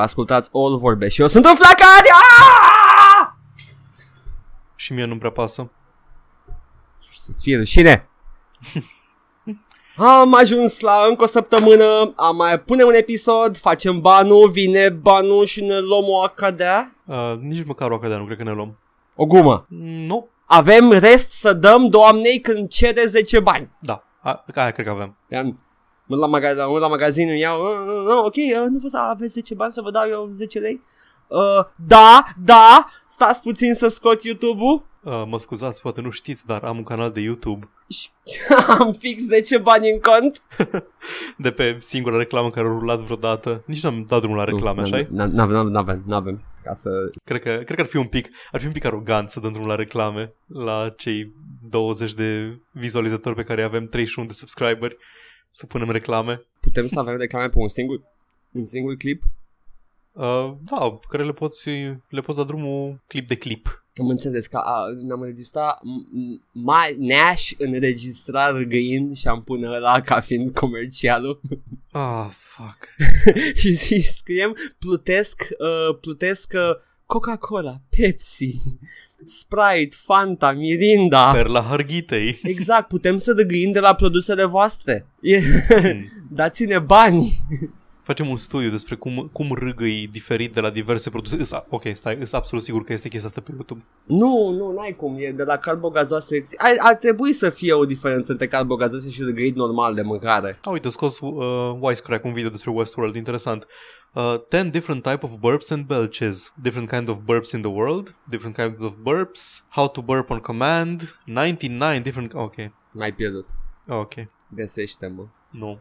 Ascultați All Vorbe și eu sunt înflacat! Aaaa! Și mie nu-mi prea pasă. Să-ți fie rușine! Am ajuns la încă o săptămână, am mai pune un episod, facem banul, vine banul și ne luăm o acadea. Uh, nici măcar o acadea, nu cred că ne luăm. O gumă. Nu. Avem rest să dăm doamnei când cere 10 bani. Da. A, aia cred că avem. Am mă la, maga- mă la magazin, îmi iau, uh, uh, uh, ok, uh, nu vreți să aveți 10 bani să vă dau eu 10 lei? Uh, da, da, stați puțin să scot YouTube-ul. Uh, mă scuzați, poate nu știți, dar am un canal de YouTube Și am fix 10 bani în cont. de pe singura reclamă care a rulat vreodată. Nici n-am dat drumul la reclame, așa Nu avem, nu avem, nu avem. Ca să... Cred că, cred că ar fi un pic, ar fi un pic arogant să dăm drumul la reclame la cei 20 de vizualizatori pe care îi avem, 31 de subscriberi, să punem reclame. Putem să avem reclame pe un singur, un singur clip? Uh, da, pe care le poți, le poți da drumul clip de clip. Am înțeles că a, ne-am înregistrat m- mai Nash înregistrat răgăind și am pune ăla ca fiind comercialul Ah, fuck. și, și scriem plutesc, uh, plutesc uh, Coca-Cola, Pepsi, Sprite, Fanta, Mirinda. Perla Harghitei. Exact, putem să dăgâim de la produsele voastre. E, Hmm. dați-ne bani. Facem un studiu despre cum, cum râgăi diferit de la diverse produse. Îs, ok, stai, sunt absolut sigur că este chestia asta pe YouTube. Nu, nu, n-ai cum, e de la carbogazoase. Ar, ar trebui să fie o diferență între carbogazoase și răgăit normal de mâncare. Ah, uite, a scos uh, Wisecrack un video despre Westworld, interesant. Uh, 10 different type of burps and belches. Different kind of burps in the world. Different kind of burps. How to burp on command. 99 different... Ok, M-ai pierdut. ok. Găsește-mă. Nu.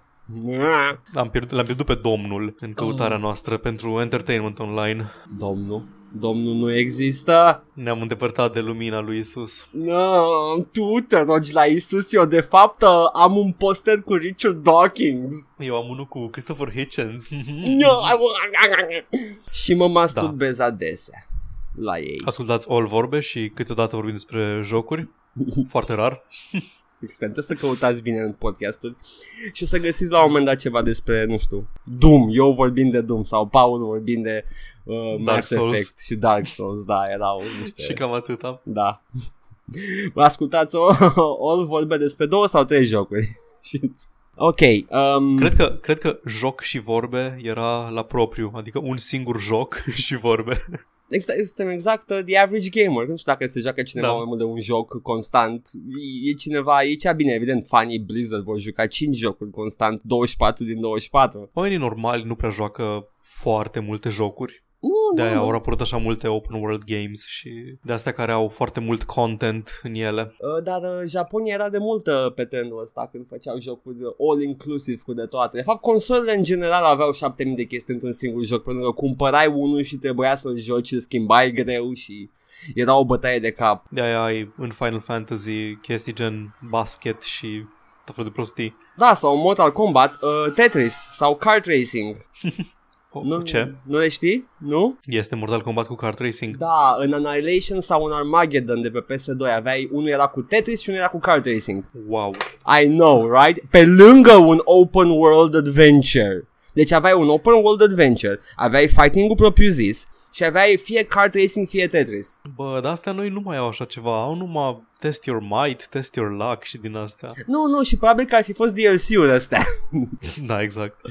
Am pierdut, l-am pierdut pe domnul în căutarea noastră pentru entertainment online. Domnul. Domnul nu există. Ne-am îndepărtat de lumina lui Isus. No, tu te rogi la Isus. Eu de fapt uh, am un poster cu Richard Dawkins. Eu am unul cu Christopher Hitchens. No. și mă masturbez adesea la ei. Ascultați all vorbe și câteodată vorbim despre jocuri. Foarte rar. Extrem. Trebuie să căutați bine în podcastul și o să găsiți la un moment dat ceva despre, nu știu, Doom. Eu vorbind de Doom sau Paul vorbind de uh, Mass Souls. Effect și Dark Souls. Da, erau niște... Și cam atâta. Da. Vă ascultați o, o vorbe despre două sau trei jocuri. Și- ok. Um, Cred că, cred că joc și vorbe era la propriu, adică un singur joc și vorbe. Exact, suntem exact uh, the average gamer. Nu știu dacă se joacă cineva Da. mai mult de un joc constant. E, e cineva, e cea bine, evident, fanii Blizzard vor juca 5 jocuri constant, 24 din 24. Oamenii normali nu prea joacă foarte multe jocuri. Nu, De nu, aia nu. au raportat așa multe open world games și de astea care au foarte mult content în ele. Uh, Dar uh, Japonia era de mult uh, pe trendul ăsta când făceau jocuri uh, all-inclusive cu de toate. De fapt, consolele în general aveau 7000 de chestii într-un singur joc, pentru că cumpărai unul și trebuia să-l joci, îl schimbai greu și era o bătaie de cap. De aia ai în Final Fantasy chestii gen basket și tot felul de prostii. Da, sau Mortal Kombat, uh, Tetris sau Kart Racing. O, Nu, Ce? Nu le știi? Nu? Este Mortal Kombat cu kart racing? Da, în Annihilation sau în Armageddon de pe PS2 aveai, unul era cu Tetris și unul era cu Kart Racing. Wow. I know, right? Pe lângă un open world adventure. Deci aveai un open world adventure, aveai fighting-ul propriu-zis și aveai fie kart racing, fie Tetris. Bă, dar astea noi nu mai au așa ceva. Au numai test your might, test your luck și din astea. Nu, nu, și probabil că ar fi fost DLC-ul ăsta. da, exact.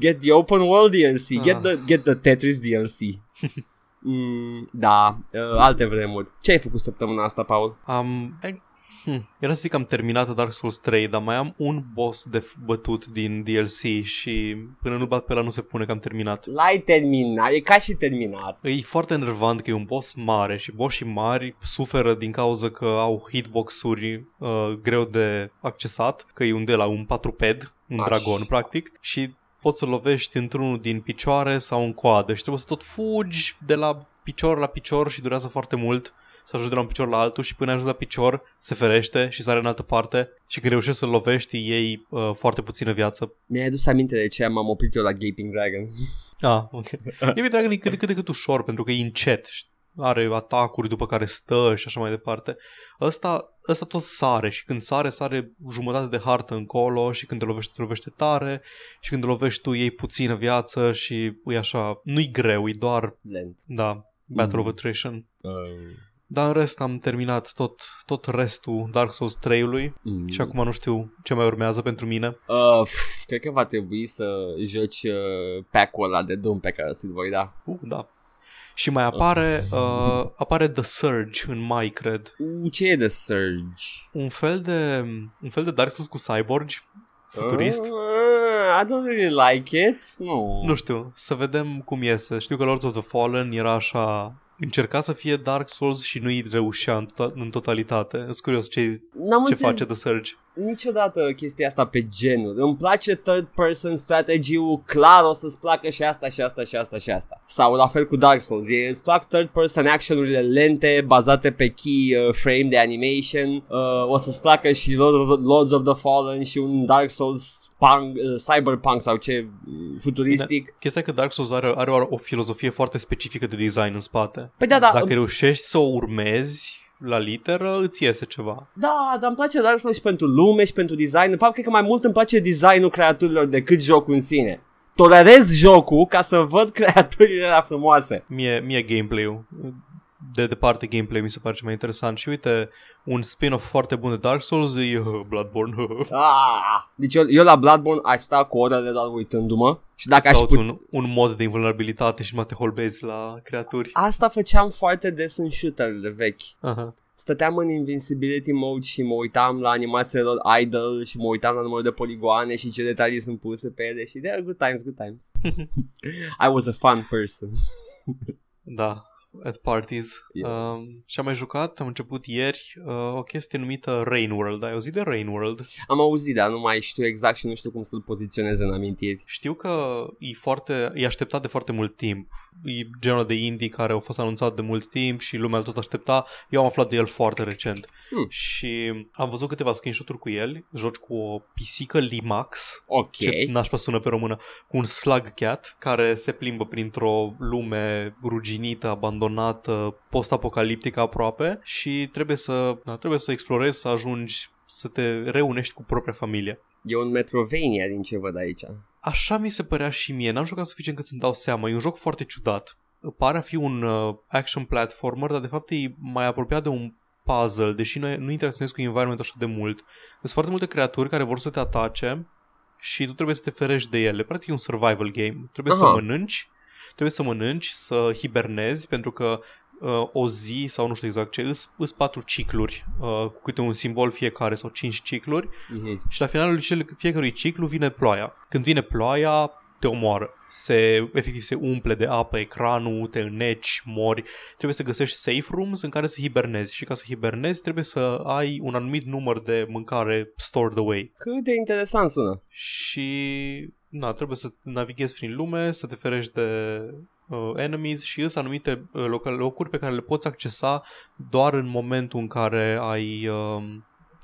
Get the open world DLC, get Ah. the, get the Tetris DLC. mm, da, uh, alte vremuri. Ce ai făcut săptămâna asta, Paul? Am... e- Hm. Era să zic că am terminat Dark Souls 3, dar mai am un boss de f- bătut din DLC și până nu bat pe la nu se pune că am terminat. L-ai terminat, e ca și terminat. E foarte enervant că e un boss mare și bossii mari suferă din cauza că au hitbox-uri uh, greu de accesat, că e un de la un patruped, un Aș. dragon practic și poți să lovești într-unul din picioare sau în coadă și trebuie să tot fugi de la picior la picior și durează foarte mult să ajungi de la un picior la altul și până ajungi la picior se ferește și sare în altă parte și când reușești să-l lovești iei uh, foarte puțină viață. Mi-ai adus aminte de ce m-am oprit eu la Gaping Dragon. Ah, ok. Baby Dragon e cât de cât, de cât ușor pentru că e încet. are atacuri după care stă și așa mai departe. Ăsta, ăsta tot sare și când sare, sare jumătate de hartă încolo și când te lovește, te lovește tare și când te lovești tu iei puțină viață și e așa, nu-i greu, e doar, Lent. da, Battle Mhm. of Attrition. Uh, Dar în rest am terminat tot, tot restul Dark Souls 3-ului mm. și acum nu știu ce mai urmează pentru mine. Uh, pf, cred că va trebui să joci uh, pack-ul ăla de Doom pe care să-l voi da. Uh, da. Și mai apare, uh, apare The Surge în mai, cred. Uh, ce e de Surge? Un fel de, un fel de Dark Souls cu cyborgi, futurist. Uh, I don't really like it. No. Nu știu, să vedem cum iese. Știu că Lords of the Fallen era așa... Încerca să fie Dark Souls și nu-i reușea în, to- în totalitate. Sunt curios ce, N-am ce înțeles face The Surge. Niciodată chestia asta pe genuri. Îmi place third person strategy-ul, clar o să-ți placă și asta și asta și asta și asta. Sau la fel cu Dark Souls, e, îți plac third person action-urile lente, bazate pe key uh, frame de animation, uh, o să-ți placă și Lord of, Lords of the Fallen și un Dark Souls punk, uh, cyberpunk sau ce uh, futuristic. Chestia e că Dark Souls are, are o, o filozofie foarte specifică de design în spate. Păi da, da, Dacă reușești să o urmezi la literă, îți iese ceva. Da, dar îmi place Dark Souls și pentru lume și pentru design. În fapt, cred că mai mult îmi place designul creaturilor decât jocul în sine. Tolerez jocul ca să văd creaturile alea frumoase. Mie, mie gameplay-ul, de departe gameplay mi se pare cel mai interesant și uite, un spin-off foarte bun de Dark Souls e uh, Bloodborne. Ah! Deci eu, eu la Bloodborne aș sta cu orele doar uitându-mă și dacă aș Cauți putea... un, un mod de invulnerabilitate și mă te holbezi la creaturi. Asta făceam foarte des în shooter-urile vechi. Aha. Stăteam în invincibility mode și mă uitam la animațiile lor idle și mă uitam la numărul de poligoane și ce detalii sunt puse pe ele și there are good times, good times. I was a fun person. Da, at parties. Yes. Um, și am mai jucat, am început ieri, uh, o chestie numită Rain World. Ai auzit de Rain World? Am auzit, dar nu mai știu exact și nu știu cum să-l poziționez în amintiri. Știu că e, foarte, e așteptat de foarte mult timp. E genul de indie care au fost anunțat de mult timp și lumea îl tot aștepta. Eu am aflat de el foarte recent. Hmm. Și am văzut câteva screenshot-uri cu el. Joci cu o pisică Limax. Ok. Ce nașpa sună pe română. Cu un slug cat care se plimbă printr-o lume ruginită, abandonată, post-apocaliptică aproape și trebuie să, da, trebuie să explorezi, să ajungi să te reunești cu propria familie. E un Metrovania din ce văd aici. Așa mi se părea și mie, n-am jucat suficient cât să-mi dau seama, e un joc foarte ciudat. Pare a fi un uh, action platformer, dar de fapt e mai apropiat de un puzzle, deși nu, nu interacționezi cu environment așa de mult. Sunt foarte multe creaturi care vor să te atace și tu trebuie să te ferești de ele. Practic e un survival game. Trebuie Aha. să mănânci, trebuie să mănânci, să hibernezi, pentru că uh, o zi sau nu știu exact ce, îs, îs patru cicluri, uh, cu câte un simbol fiecare sau cinci cicluri Mhm. și la finalul cel, fiecărui ciclu vine ploaia. Când vine ploaia, te omoară. Se, efectiv se umple de apă ecranul, te înneci, mori. Trebuie să găsești safe rooms în care să hibernezi și ca să hibernezi trebuie să ai un anumit număr de mâncare stored away. Cât de interesant sună. Și na, trebuie să navighezi prin lume, să te ferești de uh, enemies și sunt anumite uh, loc- locuri pe care le poți accesa doar în momentul în care ai, uh,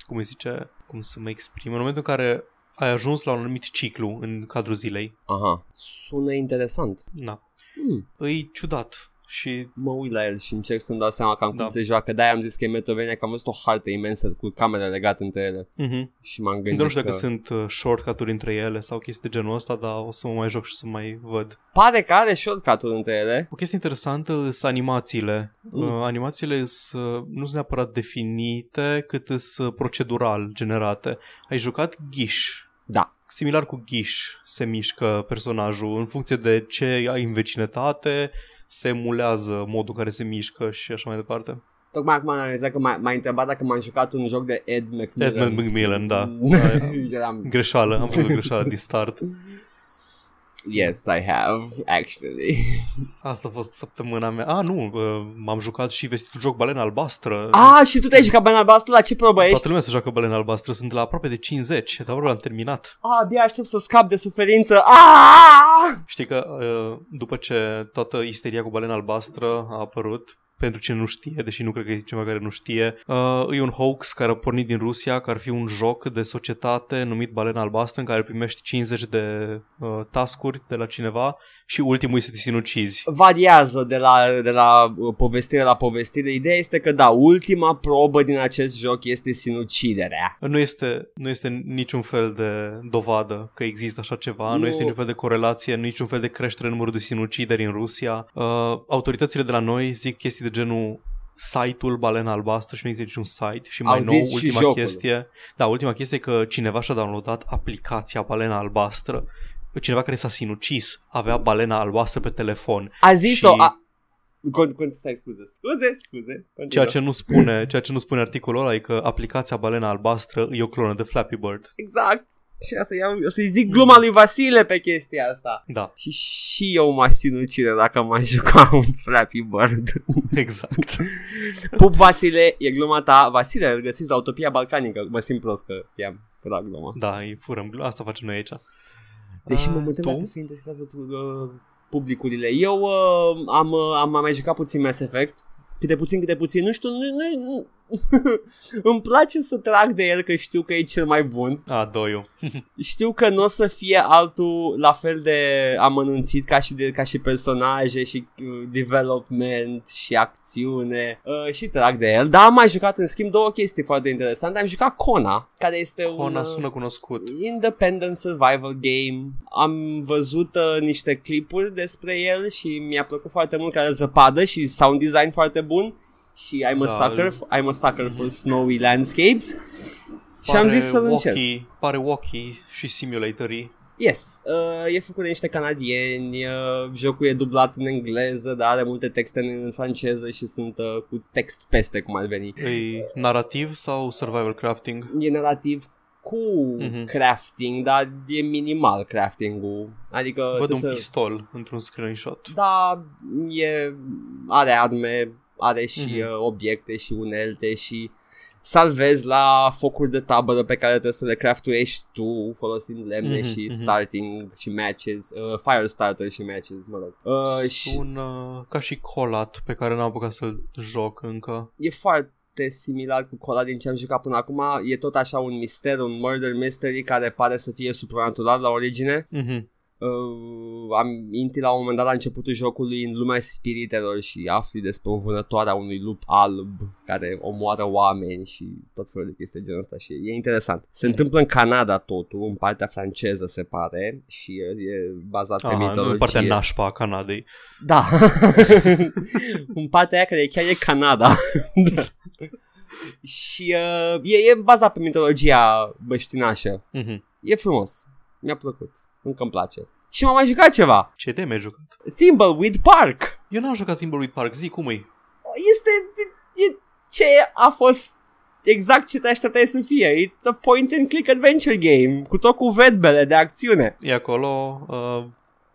cum îi zice, cum să mă exprim, în momentul în care ai ajuns la un anumit ciclu în cadrul zilei. Aha. Sună interesant. Na, Hmm. e ciudat și Mă uit la el și încerc să-mi dau seama cam cum Da. se joacă. De-aia am zis că e Metrovania, că am văzut o hartă imensă cu camere legate între ele. uh-huh. Și m-am gândit Încă nu știu că... dacă sunt uh, shortcut-uri între ele sau chestii de genul ăsta, dar o să mă mai joc și să mai văd. Pare că are shortcut-uri între ele. O chestie interesantă sunt animațiile. Mm. Mm. Animațiile sunt, nu sunt neapărat definite, cât sunt procedural generate. Ai jucat Ghiș. Da. Similar cu Ghiș se mișcă personajul în funcție de ce ai în vecinătate, se emulează modul în care se mișcă și așa mai departe. Tocmai acum am analizat că m-a, m-a întrebat dacă m-am jucat un joc de Ed McMillan. Edmund McMillan, da. Eram, Greșeală, am făcut greșeală din start. yes, I have, actually. Asta a fost săptămâna mea. Ah, nu, uh, m-am jucat și vestitul joc Balena Albastră. ah, și tu te-ai jucat Banana Albastră? La ce probă ești? Toată lumea se joacă Balena Albastră, sunt la aproape de 50, dar aproape am terminat. Ah, abia aștept să scap de suferință. Ah! Știi că uh, după ce toată isteria cu balena albastră a apărut, pentru cine nu știe, deși nu cred că e cineva care nu știe, uh, e un hoax care a pornit din Rusia, care ar fi un joc de societate numit Balena Albastră, în care primești 50 de uh, tascuri de la cineva și ultimul este să te sinucizi. variază de la, de la uh, povestire la povestire. Ideea este că, da, ultima probă din acest joc este sinuciderea. Nu este, nu este niciun fel de dovadă că există așa ceva, nu, Nu. este niciun fel de corelație, niciun fel de creștere în numărul de sinucideri în Rusia. Uh, autoritățile de la noi zic chestii de genul site-ul Balena Albastră și nu există niciun site și mai Au nou, zis și ultima jocul. chestie, da, ultima chestie e că cineva și-a downloadat aplicația Balena Albastră cineva care s-a sinucis avea balena albastră pe telefon. A zis-o... Și- A... Con, con, stai, scuze, scuze, scuze. Continuă. Ceea ce nu spune, ceea ce nu spune articolul ăla e că aplicația balena albastră e o clonă de Flappy Bird. Exact. Și asta iau, o să-i zic gluma lui Vasile pe chestia asta. Da, Și și eu m-aș sinucide dacă m-aș juca un Flappy Bird. exact. Pup Vasile, e gluma ta. Vasile, îl găsiți la Utopia Balcanică. Mă simt prost că i-am furat gluma. Da, îi furăm. Asta facem noi aici. Deși mă Ah, întreb tu? dacă se interesează uh, publicurile. Eu uh, am, uh, am mai jucat puțin Mass Effect. Câte puțin, câte puțin. Nu știu, nu, nu, nu. îmi place să trag de el că știu că e cel mai bun. A, doiu. Știu că nu o să fie altul la fel de amănunțit ca și, de, ca și personaje și uh, development și acțiune uh, și trag de el. Dar am mai jucat în schimb două chestii foarte interesante. Am jucat Kona, care este un... Hona uh, sună cunoscut. Independent survival game. Am văzut uh, niște clipuri despre el și mi-a plăcut foarte mult că are zăpadă și sound design foarte bun și I'm a Da, sucker, îl- I'm a sucker for snowy landscapes. Și am zis să-l încerc. walkie, Pare walkie și simulatory. Yes, uh, e făcut de niște canadieni, uh, jocul e dublat în engleză, dar are multe texte în, în franceză și sunt uh, cu text peste cum ar veni. E narrativ sau survival crafting? E narrativ cu Mhm. crafting, dar e minimal crafting-ul. Adică Văd un trebuie să... pistol într-un screenshot. Da, e, are arme, are și Mhm. uh, obiecte și unelte și salvezi la focuri de tabără pe care trebuie să le craftuiești tu folosind lemne Mhm, și mhm. starting și matches, uh, fire starter și matches, mă rog. Uh, și Sună ca și colat pe care n-am apucat să-l joc încă. e foarte similar cu cola din ce am jucat până acum. E tot așa un mister, un murder mystery care pare să fie supranatural la origine. Mhm. Uh, am intri la un moment dat la începutul jocului în lumea spiritelor și afli despre o vânătoare a unui lup alb care omoară oameni și tot felul de chestii de genul ăsta și e interesant. Se întâmplă în Canada totul, în partea franceză se pare și e, e bazat pe Aha, nu mitologie. în partea nașpa a Canadei. Da. în partea aia care chiar e Canada. Da. și uh, e, e bazat pe mitologia băștinașă. Mhm. E frumos. Mi-a plăcut. Încă îmi place. Și m-am mai jucat ceva. Ce de ai jucat? Thimbleweed Park. Eu n-am jucat Thimbleweed Park, zi cum e? Este e, e, ce a fost exact ce te așteptai să fie. It's a point and click adventure game cu tot cu vedbele de acțiune. E acolo uh,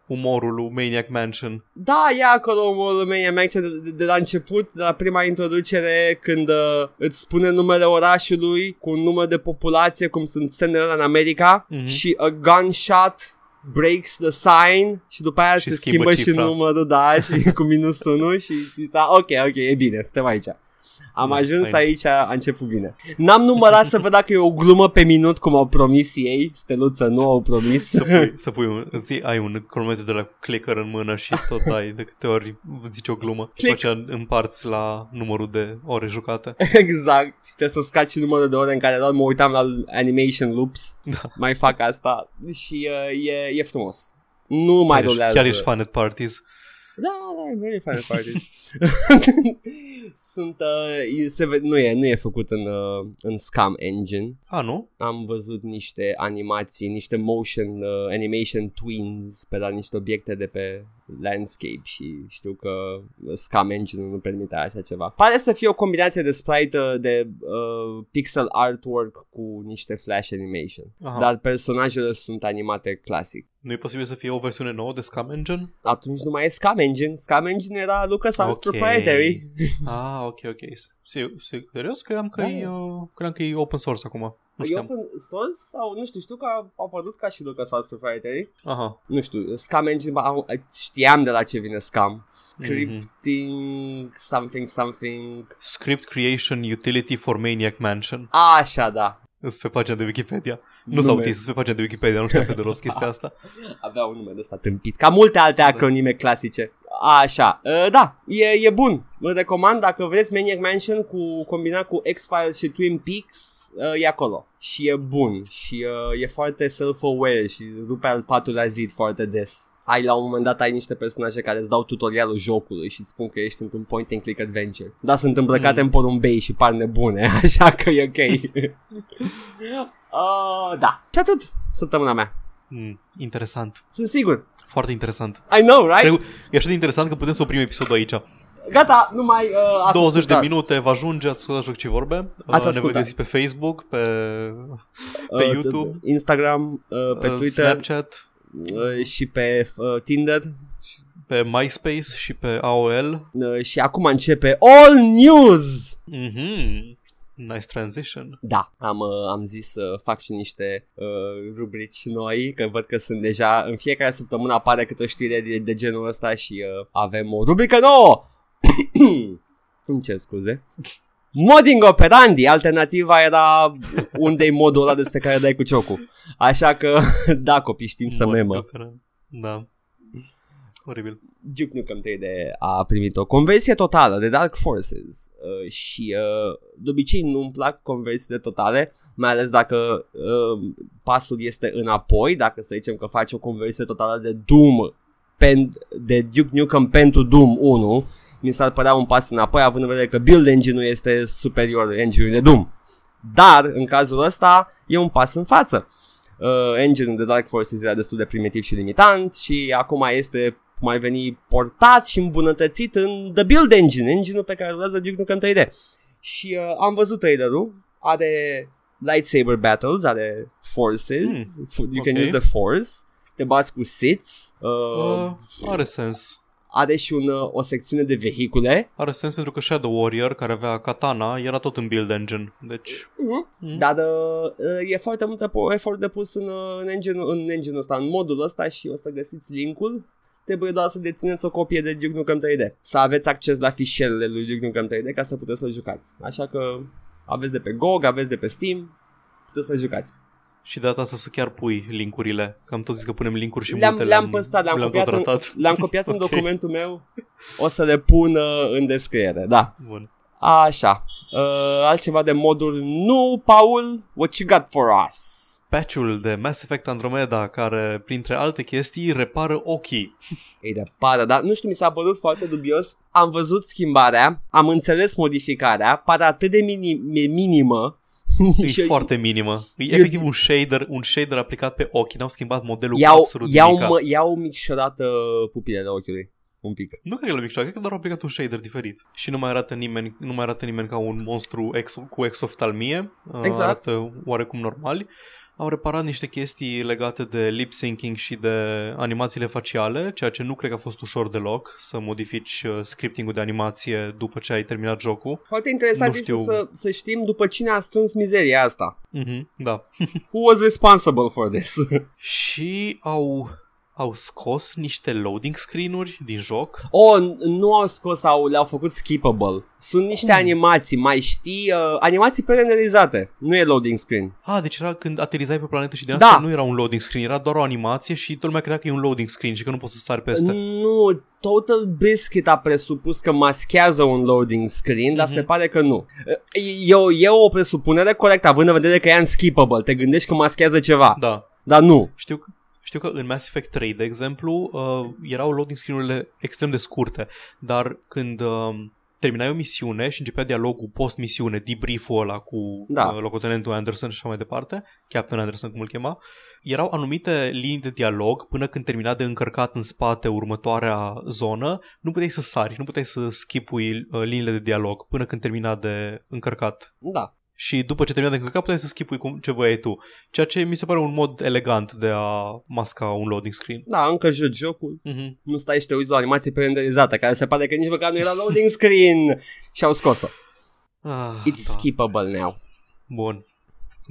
umorul lui Maniac Mansion. Da, e acolo omul Mania Mansion de, de, de la început, de la prima introducere, când uh, îți spune numele orașului cu un număr de populație, cum sunt semnele ăla în America, Mhm. și a gunshot breaks the sign și după aia Și se schimbă schimbă și cifra. numărul, da, și cu minus 1 și zis, "Ah, ok, ok, e bine, suntem aici. Am Da, ajuns fain. aici, a început bine. N-am numărat să văd dacă e o glumă pe minut, cum au promis ei, steluță, nu au promis. Să pui, să pui un, îți ai un cronometru de la clicker în mână și tot ai de câte ori zici o glumă. Și Click. după aceea împarți la numărul de ore jucate. exact, și trebuie să scaci numărul de ore în care doar mă uitam la animation loops, Da. mai fac asta și uh, e, e frumos. Nu mai chiar, ești, rulează. chiar ești fan at parties. Da, da, very Final Parties. Sunt, uh, se ve- nu, e, nu e făcut în, uh, în Scam Engine. A, nu? Am văzut niște animații, niște motion uh, animation twins pe la niște obiecte de pe landscape și știu că Scam Engine nu permite așa ceva. Pare să fie o combinație de sprite uh, de uh, pixel artwork cu niște flash animation. Aha. Dar personajele sunt animate clasic. Nu e posibil să fie o versiune nouă de Scam Engine? Atunci nu mai e Scam Engine. Scam Engine era LucasArts Ok. proprietary. Ah, ok, ok. Se- se- Serios? Credeam că, Da. e, uh, credeam că e open source acum. Nu E știam. open source sau nu știu, știu că a a apărut ca și LucasArts proprietary. Aha. Nu știu, Scam Engine, ba, au- știam de la ce vine Scam. Scripting, something, something. Script Creation Utility for Maniac Mansion. Așa, da. Sunt pe pagina de Wikipedia. Nu Nume. s-au autist, sunt pe pagina de Wikipedia, nu știu pe de rost chestia asta. Avea un nume de ăsta tâmpit. Ca multe alte acronime clasice. Așa, uh, da, e, e bun. Vă recomand dacă vreți Maniac Mansion cu combinat cu X-Files și Twin Peaks, uh, e acolo. Și e bun și uh, e foarte self-aware și rupe al patul la zid foarte des. Ai la un moment dat ai niște personaje care îți dau tutorialul jocului și îți spun că ești într-un point and click adventure. Da, sunt îmbrăcate Mm. în porumbei și par nebune, așa că e ok. uh, da, și atât săptămâna mea. Mm, interesant. Sunt sigur. Foarte interesant. I know, right? Cred, e așa de interesant că putem să oprim episodul aici. Gata, nu mai uh, ați 20 de ascultat. minute va ajunge, ați ascultat joc ce vorbe. Uh, Ați ne voi ascultat. găsi pe Facebook, pe, Uh, pe YouTube, Instagram, uh, pe uh, Twitter Snapchat, uh, și pe uh, Tinder pe MySpace și pe AOL. uh, și acum începe All News! Mhm. Nice transition. Da, am, uh, am zis să fac și niște uh, rubrici noi, că văd că sunt deja, în fiecare săptămână apare câte o știre de, de genul ăsta și uh, avem o rubrică nouă! Îmi cer scuze. Modding operandi, alternativa era unde-i modul ăla despre care dai cu ciocul. Așa că, da, copii, știm să Mod memă. operant. Da. Oribil. Duke Nukem 3D a primit o conversie totală de Dark Forces uh, și uh, de obicei nu-mi plac conversiile totale, mai ales dacă uh, pasul este înapoi, dacă să zicem că faci o conversie totală de Doom pen, de Duke Nukem pentru Doom 1, mi s-ar părea un pas înapoi, având în vedere că build engine-ul este superior engine-ului de Doom. Dar, în cazul ăsta, e un pas în față. Uh, engine de Dark Forces era destul de primitiv și limitant și acum este cum ar veni portat și îmbunătățit în The Build Engine, engine-ul pe care lucrează Duke Nukem 3D. Și uh, am văzut trailerul, are lightsaber battles, are forces, mm, you can ok. use the force, te bați cu sits, uh, Uh, are sens. are și un, uh, o secțiune de vehicule. Are sens pentru că Shadow Warrior, care avea katana, era tot în build engine. Deci, Mm-hmm. Mm. Dar uh, uh, e foarte mult epo- efort depus în, uh, în, engine, în engine ăsta, în modul ăsta și o să găsiți linkul. Trebuie doar să dețineți o copie de Duke Nukem 3D. Să aveți acces la fișierele lui Duke Nukem 3D ca să puteți să jucați. Așa că aveți de pe GOG, aveți de pe Steam, puteți să jucați. și de data asta să chiar pui linkurile. Că am tot zis că punem linkuri și Le-am, multe le-am păstrat, le-am le-am copiat, tot în, ratat. le-am copiat în Ok. documentul meu. O să le pun uh, în descriere, da. Bun. Așa. Uh, altceva de moduri. Nu, Paul, what you got for us? Patch-ul de Mass Effect Andromeda, care, printre alte chestii, repară ochii. Ei de pară, dar nu știu, mi s-a părut foarte dubios. Am văzut schimbarea, am înțeles modificarea, pare atât de mini, mi- minimă. E Și foarte minimă. E eu- efectiv un shader, un shader aplicat pe ochi. N-au schimbat modelul i-au, absolut i-au, nimica. mă, i-au micșorat uh, pupilele ochiului. Un pic. Nu cred că l-au micșorat, cred că doar au aplicat un shader diferit. Și nu mai arată nimeni, nu mai arată nimeni ca un monstru ex, cu exoftalmie. Uh, Exact. Arată oarecum normali. Au reparat niște chestii legate de lip syncing și de animațiile faciale, ceea ce nu cred că a fost ușor deloc să modifici uh, scriptingul de animație după ce ai terminat jocul. Foarte interesant Nu este știu. să, să știm după cine a strâns mizeria asta. Mhm, da. Who was responsible for this? și au au scos niște loading screen-uri din joc. oh, n- nu au scos sau le-au făcut skippable. Sunt niște Cum? animații, mai știi, uh, animații pre-renderizate. Nu e loading screen. Ah, deci era când aterizai pe planetă și din Da. asta nu era un loading screen, era doar o animație și toată lumea credea că e un loading screen și că nu poți să sari peste. Nu, Total Biscuit a presupus că maschează un loading screen, dar Mhm. se pare că nu. E, o, e o presupunere corectă, având în vedere că e unskippable. Te gândești că maschează ceva, Da. dar nu. Știu că, știu că în Mass Effect 3, de exemplu, uh, erau loading screen-urile extrem de scurte, dar când uh, terminai o misiune și începea dialogul post-misiune, debrief-ul ăla cu Da. uh, locotenentul Anderson și așa mai departe, Captain Anderson cum îl chema, erau anumite linii de dialog până când termina de încărcat în spate următoarea zonă, nu puteai să sari, nu puteai să skipui uh, liniile de dialog până când termina de încărcat. Da. Și după ce termina de încărcat puteai să skipui cum ce voiai tu. Ceea ce mi se pare un mod elegant de a masca un loading screen. Da, încă joci jocul. Mm-hmm. Nu stai și te uiți la o animație pre-renderizată, care se pare că nici măcar nu era loading screen și au scos-o. Ah, It's da. skippable now. Bun.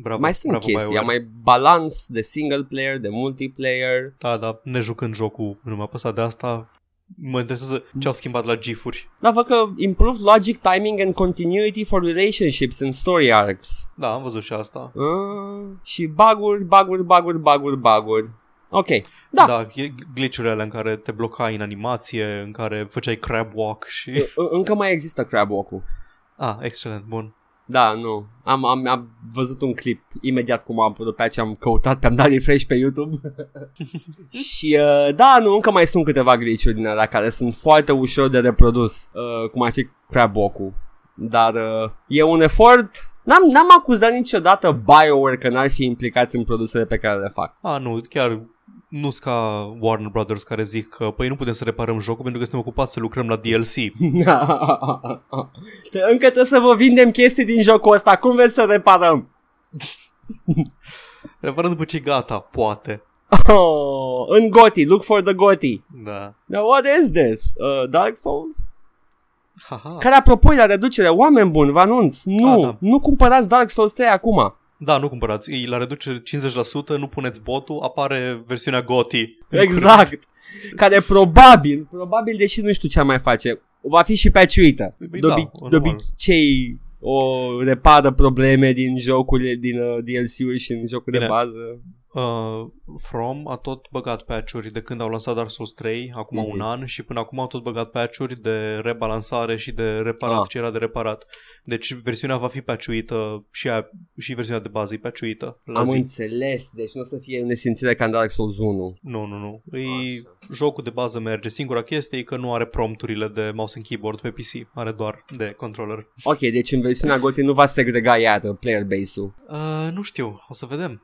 Bravo, mai sunt bravo, chestii, BioWare. am mai balans de single player, de multiplayer. Da, da, ne jucând jocul, nu m-a păsat de asta. Mă interesează ce au schimbat la GIF-uri. Da, văd că improved logic, timing and continuity for relationships and story arcs. Da, am văzut și asta. Uh, și baguri, baguri, baguri, baguri, baguri. Ok. Da. Da, e glitch-urile alea în care te blocai în animație, în care făceai crab walk și... În- Încă mai există crab walk-ul. Ah, excelent, bun. Da, nu. Am, am, am văzut un clip imediat cum am apărut pe aceea, am căutat, pe-am dat refresh pe YouTube. și uh, da, nu, încă mai sunt câteva glitch-uri din alea care sunt foarte ușor de reprodus, uh, cum ar fi crab walk-ul. Dar uh, e un efort... N-am, n-am acuzat niciodată BioWare că n-ar fi implicați în produsele pe care le fac. Ah, nu, chiar nu sunt ca Warner Brothers care zic că păi nu putem să reparăm jocul pentru că suntem ocupați să lucrăm la DLC. Încă trebuie să vă vindem chestii din jocul ăsta. Cum vreți să reparăm? Reparăm după ce e gata, poate. Oh, în Goti, look for the Goti. Da. Now what is this? Uh, Dark Souls? Haha. Care apropo e la reducere, oameni buni, vă anunț, nu, Ah, da. nu cumpărați Dark Souls 3 acum. Da, nu cumpărați. E la reducere 50%, nu puneți botul, apare versiunea GOTY. Exact. Care probabil, probabil, deși nu știu ce ar mai face, va fi și patchuită. Păi De, da, obi- normal. de obicei o repară probleme din jocurile, din uh, DLC-uri și în jocul de Bine. bază. Uh, From a tot băgat patch-uri de când au lansat Dark Souls 3, acum Mhm. un an, și până acum au tot băgat patch-uri de rebalansare și de reparat Ah. ce era de reparat. Deci versiunea va fi patchuită și, a, și versiunea de bază e patchuită la Am zi. înțeles, deci nu o să fie nesimțire ca în Dark Souls 1. Nu, nu, nu. E, jocul de bază merge. Singura chestie e că nu are prompturile de mouse and keyboard pe PC. Are doar de controller. Ok, deci în versiunea GOTY nu va segrega iară player base-ul. Uh, nu știu. O să vedem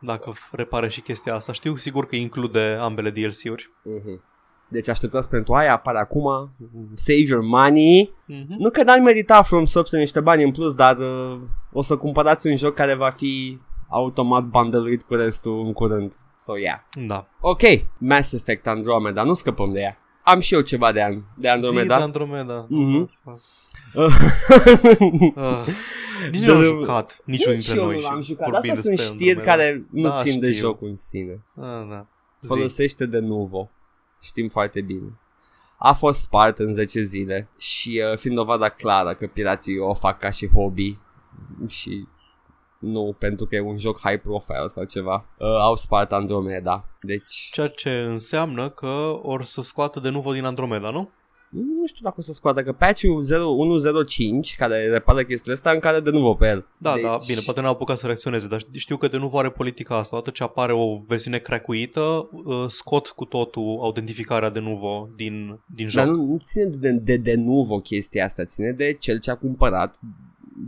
dacă repare și chestia asta. Știu sigur că include ambele DLC-uri. Mhm. Deci așteptați pentru aia, apare acum, save your money. Mm-hmm. Nu că n-ar merita From Software niște bani în plus, dar uh, o să cumpărați un joc care va fi automat bundluit cu restul în curând. So, yeah. Da. Ok, Mass Effect Andromeda, nu scăpăm de ea. Am și eu ceva de, an, de Zi de Andromeda. Andromeda. Mhm. Uh, nici Dar- nu l-am jucat niciunul Nici dintre eu noi. nu și l-am jucat. vorbim Astea sunt despre știri Andromeda. care nu Da, țin de știu. jocul în sine. Ah, da. Zi. Folosește de Nuvo. Știm foarte bine. A fost spart în 10 zile și uh, fiind dovada clară că pirații o fac ca și hobby și nu pentru că e un joc high profile sau ceva, uh, au spart Andromeda. Deci Ceea ce înseamnă că or să scoată de nuvo din Andromeda, nu? Nu știu dacă o să scoată, că patch-ul 0105 care repară chestiile astea încă are de nuvo pe el. Da, deci... da, bine, poate n-au apucat să reacționeze, dar știu că de nu are politica asta. Odată ce apare o versiune cracuită, uh, scot cu totul autentificarea de nuvo din, din joc. Dar nu, nu ține de, de, de nuvo chestia asta, ține de cel ce a cumpărat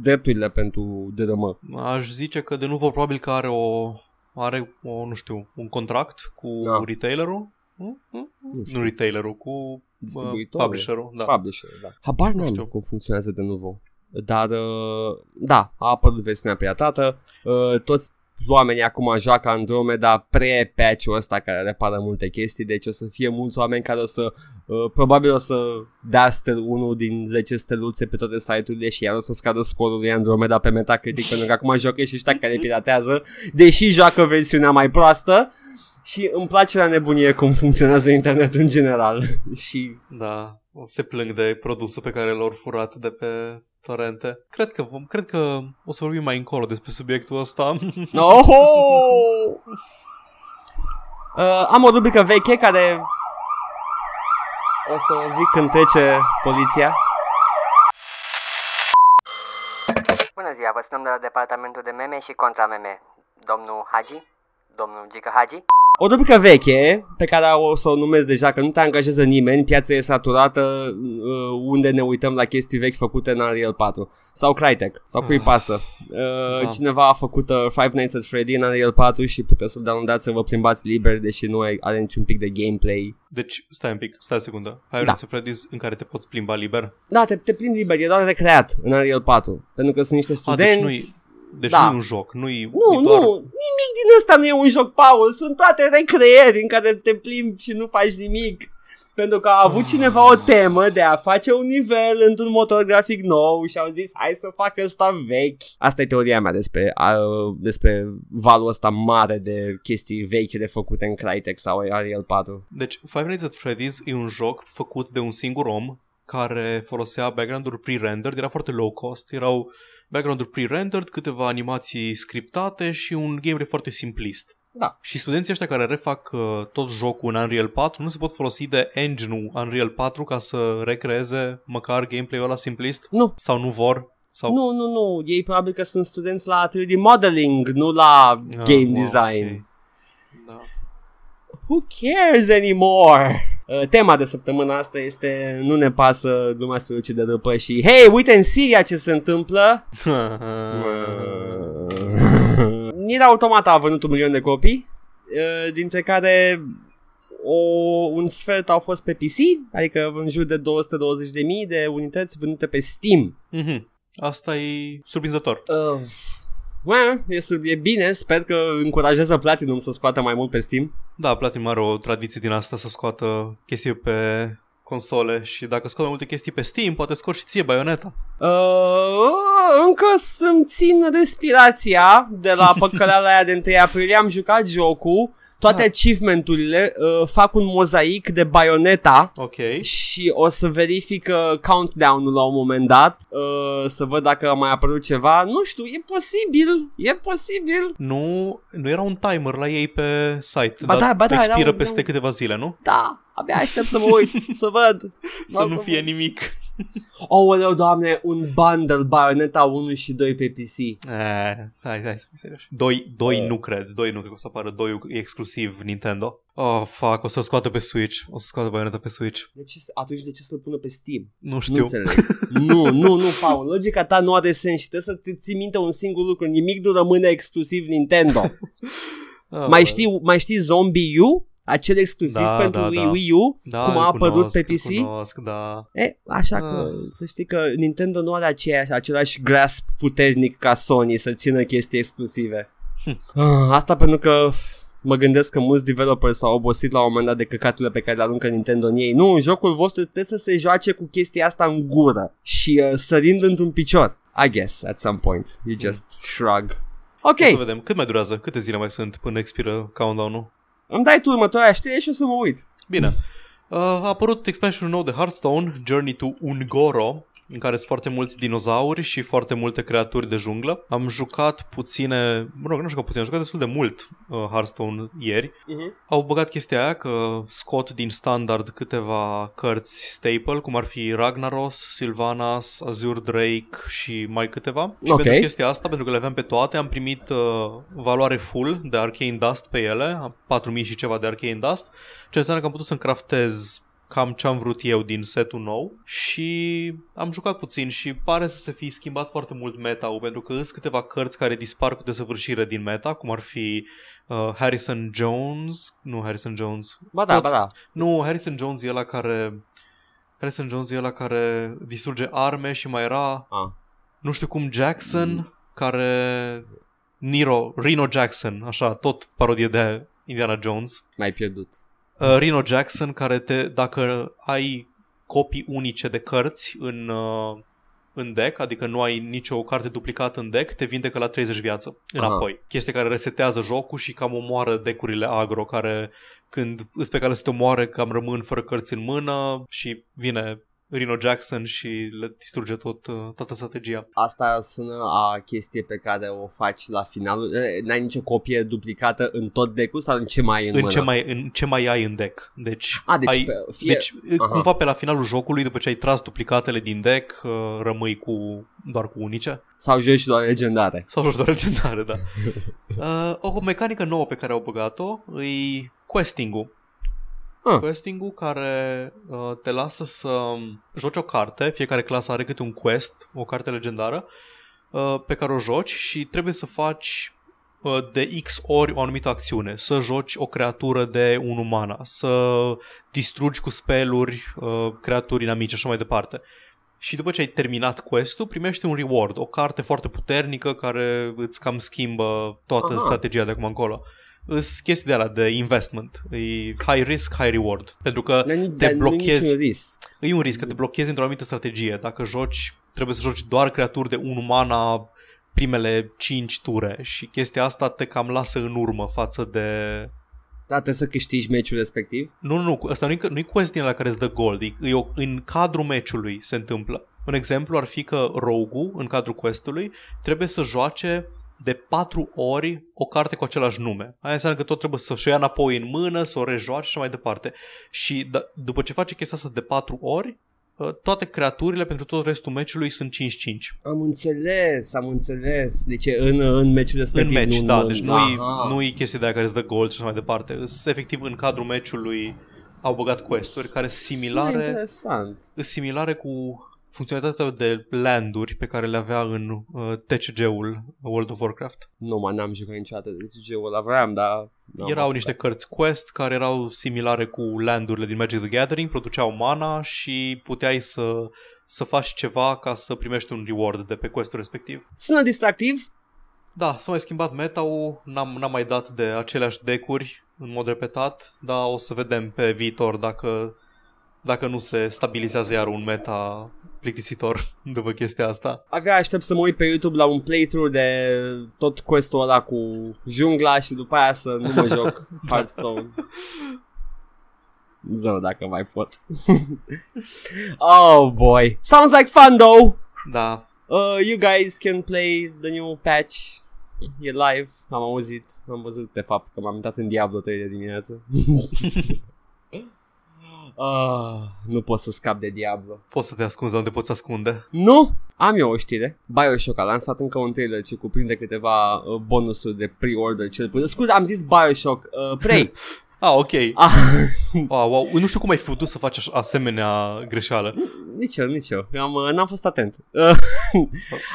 drepturile pentru DRM. Aș zice că de nuvo probabil că are o are o, nu știu, un contract cu Da. retailerul. Nu? Nu? Nu știu. Nu retailerul, cu uh, Distribuitorul. publisherul. Da. Publisher, da. Habar Nu n-am știu. cum funcționează de nuvo. Dar, uh, da, a apărut versiunea piratată. Uh, toți oamenii acum joacă Andromeda pre-patch-ul ăsta care repară multe chestii, deci o să fie mulți oameni care o să, uh, probabil o să dea stel, unul din 10 steluțe pe toate site-urile și iar o să scadă scorul lui Andromeda pe Metacritic pentru că acum joacă și ăștia care piratează, deși joacă versiunea mai proastă. Și îmi place la nebunie cum funcționează internetul în general. și Da, o să se plâng de produsul pe care l-au furat de pe torente. Cred că, vom, cred că o să vorbim mai încolo despre subiectul ăsta. Oho! Uh, am o rubrică veche care o să o zic când trece poliția. Bună ziua, vă sunăm de la departamentul de meme și contrameme. Domnul Hagi? Domnul Gica Hagi? O rubrică veche pe care o să o numesc deja că nu te angajează nimeni, piața e saturată uh, unde ne uităm la chestii vechi făcute în Unreal 4 sau Crytek sau cui Ah. pasă. Uh, Da. Cineva a făcut uh, Five Nights at Freddy în Unreal 4 și puteți să-l downloadați să vă plimbați liber deși nu ai- are niciun pic de gameplay. Deci, stai un pic, stai o secundă. Fire Da. Nights at Freddy's în care te poți plimba liber. Da, te, te plimbi liber, e doar recreat în Unreal 4 pentru că sunt niște deci studenți. nu-i- Deci Da. nu e un joc, nu e Nu, e doar... nu, nimic din ăsta nu e un joc, Paul. Sunt toate recreeri în care te plimbi și nu faci nimic. pentru că a avut cineva o temă de a face un nivel într-un motor grafic nou și au zis hai să fac ăsta vechi. Asta e teoria mea despre, a, despre valul ăsta mare de chestii vechi de făcute în Crytek sau Unreal 4. Deci Five Nights at Freddy's e un joc făcut de un singur om care folosea background-uri pre-rendered, era foarte low cost, erau background-uri pre-rendered, câteva animații scriptate și un gameplay foarte simplist. Da. Și studenții ăștia care refac uh, tot jocul în Unreal 4 nu se pot folosi de engine-ul Unreal 4 ca să recreeze măcar gameplay-ul ăla simplist? Nu. Sau nu vor? Sau... Nu, nu, nu. Ei probabil că sunt studenți la 3D modeling, nu la Ah, game wow, design. ok. Da. Who cares anymore? Uh, tema de săptămâna asta este Nu ne pasă lumea strălucit de după și Hei, uite în Siria ce se întâmplă Nier Automata a vândut un milion de copii uh, Dintre care o, un sfert au fost pe PC Adică în jur de 220.000 de unități vândute pe Steam Mhm. Asta e surprinzător. uh, well, e, sub- e bine, sper că încurajează Platinum să scoată mai mult pe Steam Da, Platinum are o tradiție din asta să scoată chestii pe console și dacă scot mai multe chestii pe Steam, poate scot și ție Bayonetta. Uh, încă să-mi țin respirația de la păcăleala aia de 1 aprilie. Am jucat jocul, toate Ah. achievement-urile uh, fac un mozaic de Bayonetta Ok. și o să verific uh, countdown-ul la un moment dat uh, să văd dacă a mai apărut ceva. Nu știu, e posibil, e posibil. Nu, nu era un timer la ei pe site. Ba da, ba da, expiră era un- peste era un- câteva zile, nu? Da, abia aștept să mă uit, să văd. Să Vreau nu să fie văd. nimic. Oh, doamne, un bundle Bayonetta 1 și 2 pe PC. Eh, hai, hai să fim serioși. Doi, doi Uh. nu cred. Doi nu cred că o să apară. Doi e exclusiv Nintendo. Oh, fuck, o să scoată pe Switch. O să scoată Bayonetta pe Switch. De ce, atunci de ce să-l pună pe Steam? Nu Nu știu. înțeleg. nu, nu, nu, Paul. Logica ta nu are sens și trebuie să ți ții minte un singur lucru. Nimic nu rămâne exclusiv Nintendo. Ah, mai, știi, mai știi Zombie U? Acel exclusiv Da, pentru da, Wii, da. Wii U? da, cum îl a apărut cunosc, pe îl PC? Cunosc, da. E, așa că Ah. să știi că Nintendo nu are aceeași, același grasp puternic ca Sony să țină chestii exclusive. Hm. Ah, Asta pentru că mă gândesc că mulți developeri s-au obosit la un moment dat de căcaturile pe care le aruncă Nintendo în ei. Nu, jocul vostru trebuie să se joace cu chestia asta în gură și uh, sărind într-un picior. I guess, at some point. You just shrug. Ok, O să vedem. Cât mai durează? Câte zile mai sunt până expiră countdown-ul? Îmi dai tu următoarea știre și o să mă uit. Bine. Uh, a apărut expansionul nou de Hearthstone, Journey to Ungoro, în care sunt foarte mulți dinozauri și foarte multe creaturi de junglă. Am jucat puține, mă rog, nu am jucat puțin, am jucat destul de mult uh, Hearthstone ieri. Uh-huh. Au băgat chestia aia că scot din standard câteva cărți staple, cum ar fi Ragnaros, Sylvanas, Azure Drake și mai câteva. Și Ok. pentru chestia asta, pentru că le aveam pe toate, am primit uh, valoare full de Arcane Dust pe ele, 4000 și ceva de Arcane Dust, ce înseamnă că am putut să-mi craftez cam ce am vrut eu din setul nou și am jucat puțin și pare să se fi schimbat foarte mult meta pentru că sunt câteva cărți care dispar cu desăvârșire din meta, cum ar fi uh, Harrison Jones, nu Harrison Jones, Ba da, Tot. ba da. nu, Harrison Jones e ăla care Harrison Jones e ăla care distruge arme și mai era Ah. nu știu cum Jackson care Nero, Reno Jackson, așa, tot parodie de Indiana Jones. M-ai pierdut. Uh, Reno Jackson care te, dacă ai copii unice de cărți în, uh, în deck, adică nu ai nicio carte duplicată în deck, te vindecă la 30 viață înapoi. Aha. Chestie care resetează jocul și cam omoară decurile agro care când îți pe care să te omoare cam rămân fără cărți în mână și vine Reno Jackson și le distruge tot, uh, toată strategia. Asta sună a chestie pe care o faci la finalul. Eh, N-ai nicio copie duplicată în tot deck sau în ce mai ai în, În mână? ce, mai, în ce mai ai în deck. Deci, A, deci ai, pe, fie... deci Aha. cumva pe la finalul jocului, după ce ai tras duplicatele din deck, uh, rămâi cu doar cu unice. Sau joci doar legendare. Sau joci doar legendare, da. Uh, o mecanică nouă pe care au băgat-o e questing-ul. Ah. Questing-ul care uh, te lasă să joci o carte, fiecare clasă are câte un quest, o carte legendară, uh, pe care o joci și trebuie să faci uh, de X ori o anumită acțiune, să joci o creatură de un umana, să distrugi cu speluri uh, creaturi inamice și așa mai departe. Și după ce ai terminat quest-ul, primești un reward, o carte foarte puternică care îți cam schimbă toată Aha. strategia de acum încolo. Îs chestii de la de investment. E high risk, high reward. Pentru că Dar nu- te dar nu e blochezi. niciun risc. E un risc că te blochezi într-o anumită strategie. Dacă joci, trebuie să joci doar creaturi de 1 mana primele 5 ture și chestia asta te cam lasă în urmă față de... Da, trebuie să câștigi meciul respectiv. Nu, nu, nu, asta nu e, nu e quest din la care îți dă gold, e, e o, în cadrul meciului se întâmplă. Un exemplu ar fi că rogue în cadrul questului, trebuie să joace de patru ori o carte cu același nume. Aia înseamnă că tot trebuie să-și o ia înapoi în mână, să o rejoace și așa mai departe. Și d- după ce face chestia asta de patru ori, uh, toate creaturile pentru tot restul meciului sunt 5-5. Am înțeles, am înțeles. Deci e în, în meciul respectiv. În meci, nu, da, nu, deci nu-i, Aha. nu-i chestia de aia care îți dă gold și așa mai departe. Îs, efectiv, în cadrul meciului au băgat quest-uri care sunt Sună similare, interesant. sunt similare cu funcționalitatea de landuri pe care le avea în uh, TCG-ul World of Warcraft. Nu, mă, n-am jucat niciodată de TG-ul ăla, vreau, dar... n-am erau apucat. niște cărți quest care erau similare cu landurile din Magic the Gathering, produceau mana și puteai să, să faci ceva ca să primești un reward de pe questul respectiv. Sună distractiv? Da, s-a mai schimbat meta-ul, n-am, n-am mai dat de aceleași decuri în mod repetat, dar o să vedem pe viitor dacă, dacă nu se stabilizează iar un meta plictisitor după chestia asta. Abia aștept să mă uit pe YouTube la un playthrough de tot quest-ul ăla cu jungla și după aia să nu mă joc Hearthstone. Zău dacă mai pot. oh boy. Sounds like fun though. Da, Uh, you guys can play the new patch. E live, am auzit, am văzut de fapt că m-am uitat în Diablo 3 de dimineață. Uh, nu pot să scap de Diablo. poți să te ascunzi, dar unde poți ascunde. Nu! Am eu o știre. Bioshock a lansat încă un trailer ce cuprinde câteva uh, bonusuri de pre-order cel puțin. Scuze, am zis Bioshock uh, Prey. Ah, ok. ah, Wow, wow. Nu știu cum ai putut să faci aș- asemenea greșeală. nici eu, nici eu. eu am, uh, n-am fost atent. Uh,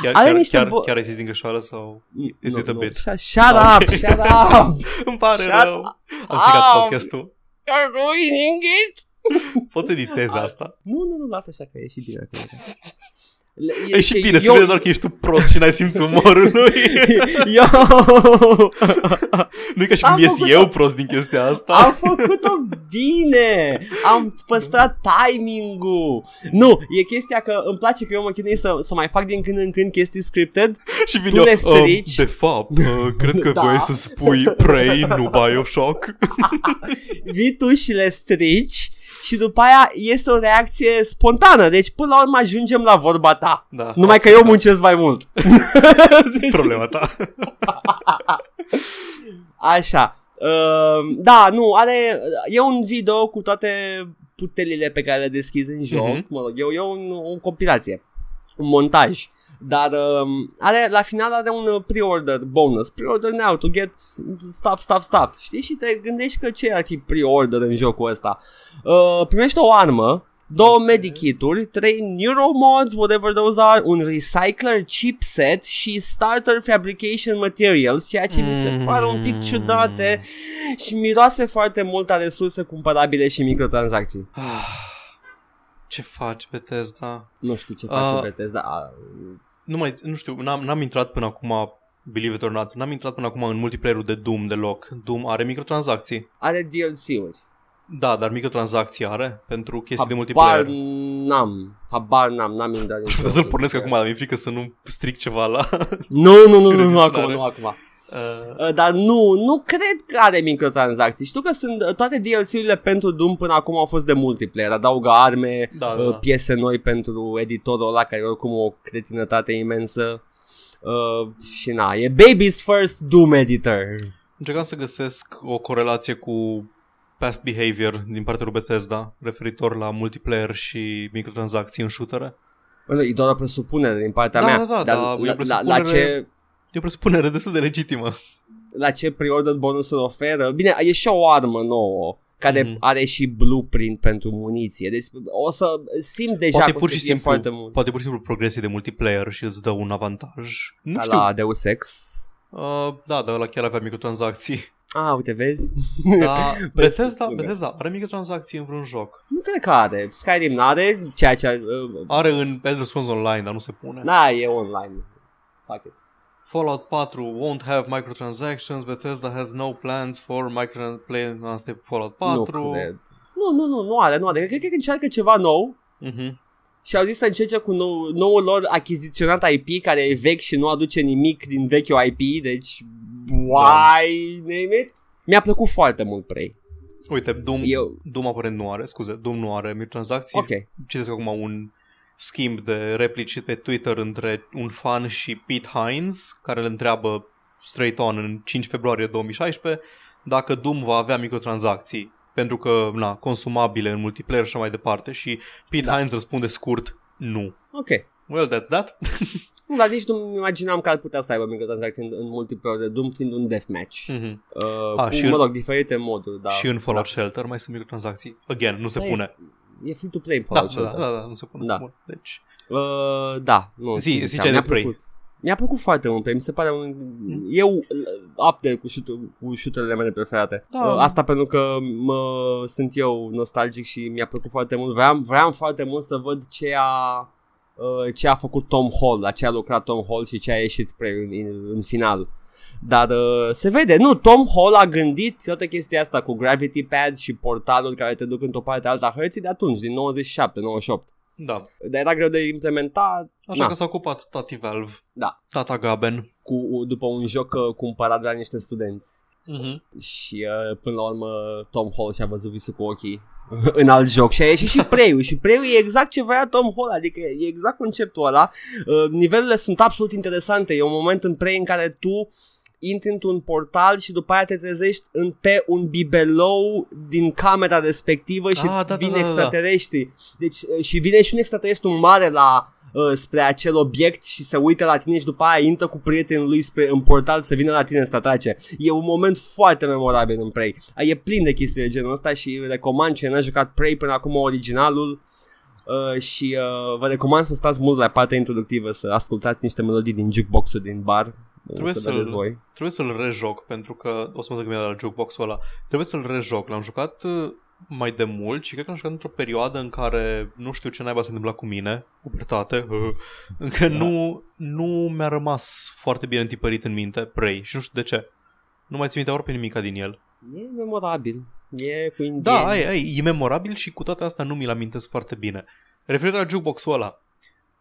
Chiar, Are chiar, niște chiar, bo- chiar ai zis din greșeală sau... Is nu, it a nu. bit? Shut, shut Ok. up, shut up! Îmi pare Shut rău. Am strigat up. podcastul. You're ruining it! Poți editezi asta. Nu, nu, nu, lasă așa că e și bine. Că e. Le- E și ce- bine, se eu- vede doar că ești tu prost și n-ai simț umorul lui. Eu nu e ca și Am cum ies făcut-o. eu prost din chestia asta. am făcut-o bine. Am păstrat timing-ul. Nu, e chestia că îmi place că eu mă chinui să, să mai fac din când în când chestii scripted. și vin tu eu, le uh, strici. de fapt, uh, cred că Da. voiai să spui Prey, nu Bioshock. Vii tu și le strici și după aia este o reacție spontană. Deci până la urmă ajungem la vorba ta. Da, Numai că eu muncesc mai mult. Deci- problema ta. Așa. Uh, da, nu, are, e un video cu toate putelile pe care le deschizi în joc. Mhm. Mă rog, e, e un, o compilație, un montaj. Dar um, are, la final are un uh, pre-order bonus. Pre-order now to get stuff, stuff, stuff. Știi? Și te gândești că ce ar fi pre-order în jocul ăsta. Uh, primești o armă, două Ok. medikituri, trei neuromods, whatever those are, un recycler chipset și starter fabrication materials, ceea ce mi se pare un pic ciudate și miroase foarte mult a resurse cumpărabile și microtransacții. Ce faci, Bethesda? Nu știu ce face Uh, Bethesda. A, Nu mai, nu știu, n-am, n-am intrat până acum, believe it or not, n-am intrat până acum în multiplayer-ul de Doom deloc. Doom are microtransacții. are DLC-uri. Da, dar microtransacții are pentru chestii de Habar multiplayer. n-am. Habar n-am. N-am intrat Aș putea să-l pornesc acum, dar mi-e frică să nu stric ceva la... Nu, nu, nu, nu, nu, Înregistrare. acum, nu acum. Uh, Uh, Dar nu, nu cred că are microtransacții. Știu că sunt uh, toate DLC-urile pentru Doom până acum au fost de multiplayer. Adaugă arme, Da, da, uh, da. piese noi pentru editorul ăla care e oricum o cretinătate imensă. Uh, și na, e baby's first Doom editor. încercam să găsesc o corelație cu past behavior din partea lui Bethesda referitor la multiplayer și microtransacții în shootere. Bă, E doar o presupunere din partea Da, mea. da, da, dar da, e o la, la, la, presupunere- ce, E o presupunere destul de legitimă. la ce pre-order bonusuri oferă? Bine, e și o armă nouă care Mhm. are și blueprint pentru muniție. Deci o să simt deja Poate că o pur să și fie simplu, foarte mult. poate pur și simplu progresie de multiplayer și îți dă un avantaj. Nu Ca știu. la Deus Ex. Uh, da, dar ăla chiar avea microtransacții. Ah, uite, vezi? Da, Bethesda, Presupune. Bethesda are microtransacții în vreun joc. Nu cred că are. Skyrim n-are, ceea ce... Uh, Are în Elder Scrolls Online, dar nu se pune. na, e online. Fuck it. Fallout 4 won't have microtransactions, Bethesda has no plans for microplay, asta e Fallout 4. Nu cred. Nu, nu, nu, nu are, nu are. Cred că încearcă ceva nou Mhm. și au zis să încerce cu nou, noul lor achiziționat IP care e vechi și nu aduce nimic din vechiul IP, deci why name it? Mi-a plăcut foarte mult Prey. Uite, Doom, Eu, Doom aparent nu are, scuze, Doom nu are microtransacții. ok. Citesc acum un schimb de replici pe Twitter între un fan și Pete Hines, care îl întreabă straight on în 5 februarie 2016 dacă Doom va avea microtransacții pentru că, na, consumabile în multiplayer și așa mai departe și Pete Da. Hines răspunde scurt, nu. Ok. Well, that's that. Nu, dar nici nu imaginam că ar putea să aibă microtransacții în, în multiplayer de Doom fiind un deathmatch. Mhm. Uh, Ah, cu, și mă în- rog, diferite moduri, da. și în Fallout da. Shelter mai sunt microtransacții. Again, nu se Da, e- pune. E free to play în Da, Fallout da, da, Shelter. da, da, nu se pune. Da. Bun, Deci, Uh, da. Nu, Zi- ce ziceai mi-a de Prey. plăcut. Mi-a plăcut foarte mult Prey, mi se pare un... Eu uh, up there cu, shoot, cu shooterele mele preferate. Da. Uh, asta pentru că mă, sunt eu nostalgic și mi-a plăcut foarte mult. Vreau, vreau foarte mult să văd ce a, uh, ce a făcut Tom Hall, la ce a lucrat Tom Hall și ce a ieșit Prey în, în, în final. Dar uh, se vede, nu, Tom Hall a gândit toată chestia asta cu gravity pads și portaluri care te duc într-o parte alta a hărții de atunci, din 97-98. da. Dar era greu de implementat. Așa Na. că s-a ocupat tati Valve. Da. Tata Gaben. cu, după un joc uh, cumpărat de la niște studenți. Mhm. Și uh, până la urmă Tom Hall și-a văzut visul cu ochii în alt joc și a ieșit și Prey-ul și Prey-ul e exact ce vrea Tom Hall, adică e exact conceptul ăla. Uh, nivelurile sunt absolut interesante, e un moment în Prey în care tu intri într-un portal și după aia te trezești în, pe un bibelou din camera respectivă și Ah, da, da, vine da, da, da. extraterestri. Deci, uh, și vine și un extraterestru mare la uh, spre acel obiect și se uită la tine și după aia intră cu prietenul lui spre, în portal să vină la tine să te atace. E un moment foarte memorabil în Prey. E plin de chestii de genul ăsta și recomand ce n-a jucat Prey până acum originalul uh, și uh, vă recomand să stați mult la partea introductivă, să ascultați niște melodii din jukebox-ul din bar. Trebuie să să-l- vedeți voi. Trebuie să-l rejoc pentru că o să mă duc imediat la jukebox-ul ăla. Trebuie să-l rejoc. L-am jucat uh, mai de mult și cred că am jucat într-o perioadă în care nu știu ce naiba se întâmpla cu mine, pubertate, încă Da. nu, nu mi-a rămas foarte bine întipărit în minte Prey și nu știu de ce. Nu mai țin minte ori nimica din el. E memorabil. E cu indieni. Da, ai, ai, e memorabil și cu toate astea nu mi-l amintesc foarte bine. Referitor la jukebox-ul ăla,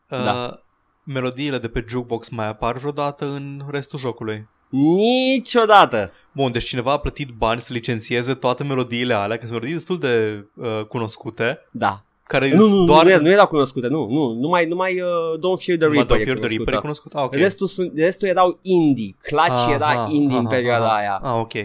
Da. uh, melodiile de pe jukebox mai apar vreodată în restul jocului. Niciodată. Bun, deci cineva a plătit bani să licențieze toate melodiile alea, că sunt melodii destul de uh, cunoscute, Da. Care Nu, nu, sunt nu, doar... nu, era- nu erau cunoscute, nu, nu, numai, numai uh, Don't Fear the Numai Reaper Don't e Fear the Reaper cunoscută. e cunoscut? Ah, ok. Restul, sunt, restul erau indie. Clutch era indie în perioada aha. aia. Ah, ok. Uh,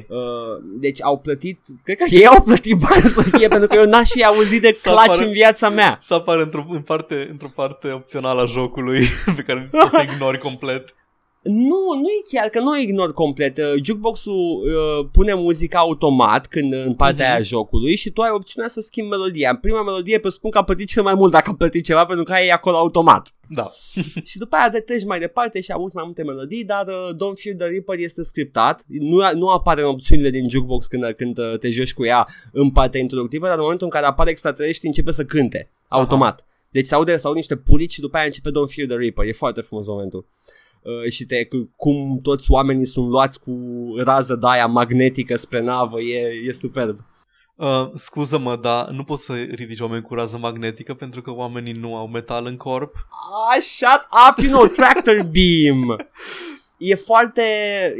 deci au plătit, cred că ei au plătit bani să fie, pentru că eu n-aș fi auzit de Să Clutch apară- în viața mea. Să apară într-o, în parte, într-o parte opțională a jocului pe care o să ignori complet. Nu, nu e chiar că nu o ignor complet. Uh, Jukebox-ul uh, pune muzica automat când în partea Mhm. aia jocului și tu ai opțiunea să schimbi melodia. În prima melodie presupun că a plătit cel mai mult dacă a plătit ceva pentru că aia e acolo automat. Da. și după aia te treci mai departe și auzi mai multe melodii, dar uh, Don't Fear the Reaper este scriptat. Nu, nu apare în opțiunile din Jukebox când, când uh, te joci cu ea în partea introductivă, dar în momentul în care apare extraterestri începe să cânte automat. Deci se aude, se aude niște pulici și după aia începe Don't Fear the Reaper. E foarte frumos momentul. Uh, și te, cu- cum toți oamenii sunt luați cu rază de aia magnetică spre navă, e, e superb. Uh, scuză-mă, dar nu poți să ridici oameni cu rază magnetică pentru că oamenii nu au metal în corp. Ah, shut up, you know, tractor beam. E foarte,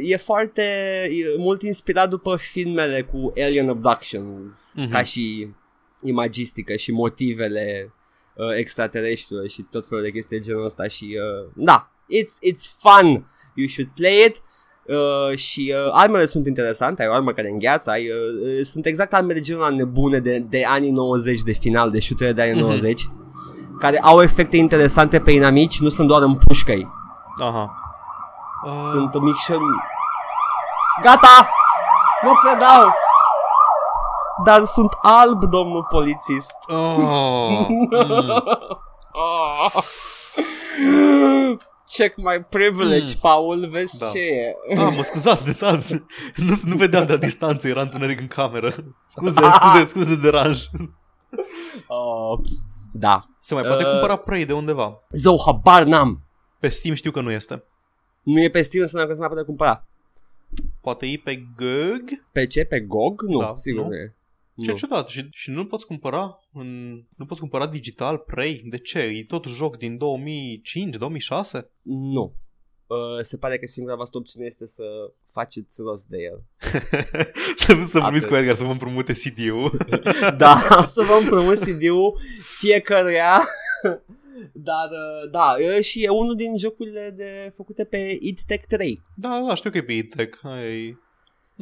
e foarte e mult inspirat după filmele cu alien abductions, Mhm. ca și imagistică și motivele uh, extraterestrilor și tot felul de chestii de genul ăsta și uh, da, it's, it's fun, you should play it. Uh, și uh, armele sunt interesante, ai o armă care îngheață, ai, uh, uh, sunt exact armele de genul ăla nebune de, de anii 90, de final, de shootere de anii Mhm. 90, care au efecte interesante pe inamici, nu sunt doar în pușcăi. Aha. Uh, Sunt mic și... Gata! Nu predau! Dar sunt alb, domnul polițist. Oh, mm. Check my privilege, Mm. Paul, vezi Da. ce e. Ah, mă scuzați de salt. Nu, nu vedeam de la distanță, era întuneric în cameră. Scuze, scuze, scuze de deranj. Ops. Da. Se mai poate Uh. cumpăra Prey de undeva. Zău, habar n-am. Pe Steam știu că nu este. Nu e pe Steam, înseamnă că se mai poate cumpăra. Poate e pe GOG? Pe ce? Pe GOG? Nu, Da, sigur nu? că e. Ce Nu. ciudat. Și, și nu poți cumpăra în, nu poți cumpăra digital Prey? De ce? E tot joc din 2005-2006? Nu. Uh, se pare că singura voastră opțiune este să faceți rost de el. să să vorbiți Atât. cu Edgar să vă împrumute CD-ul. da, să vă împrumut CD-ul fiecăruia. Dar, uh, da, uh, și e unul din jocurile de făcute pe id Tech 3. da, da, știu că e pe E-Tech. Ai...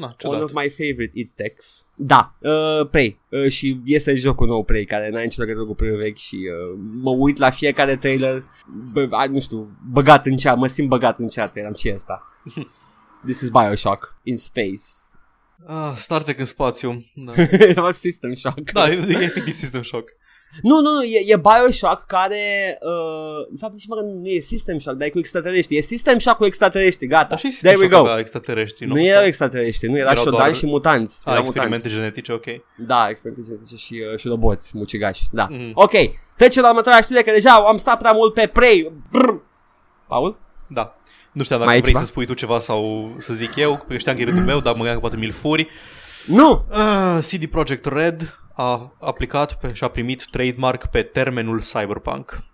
Na, One ciudat. of my favorite id Techs. Da, uh, Prey. Uh, și iese jocul nou Prey, care n-a nicio legătură cu Prey vechi și uh, mă uit la fiecare trailer, bă, a, nu știu, băgat în cea, mă simt băgat în ceață, eram ce e asta? This is Bioshock in space. Ah, Star Trek în spațiu. Da, Era System Shock. da e, e efectiv System Shock. Nu, nu, nu, e, e Bioshock care, uh, de fapt nici măcar nu e System Shock, dar e cu extraterestri. E System Shock cu extraterestri, gata. Dar și System There we Shock go. avea extraterestri. Nu erau extraterestri, nu, era Erau Shodan doar- și mutanți. A, erau experimente mutanți. genetice, ok. Da, experimente genetice și, uh, și roboți, mucigași, da. Mhm. Ok, trecem la următoarea știre, că deja am stat prea mult pe Prey. Brr. Paul? Da. Nu știam dacă Mai e vrei ceva? să spui tu ceva sau să zic eu, că eu știam că e rândul meu, dar mă gândeam că poate mi-l furi. Nu! Uh, CD Projekt Red a aplicat pe, și a primit trademark pe termenul Cyberpunk.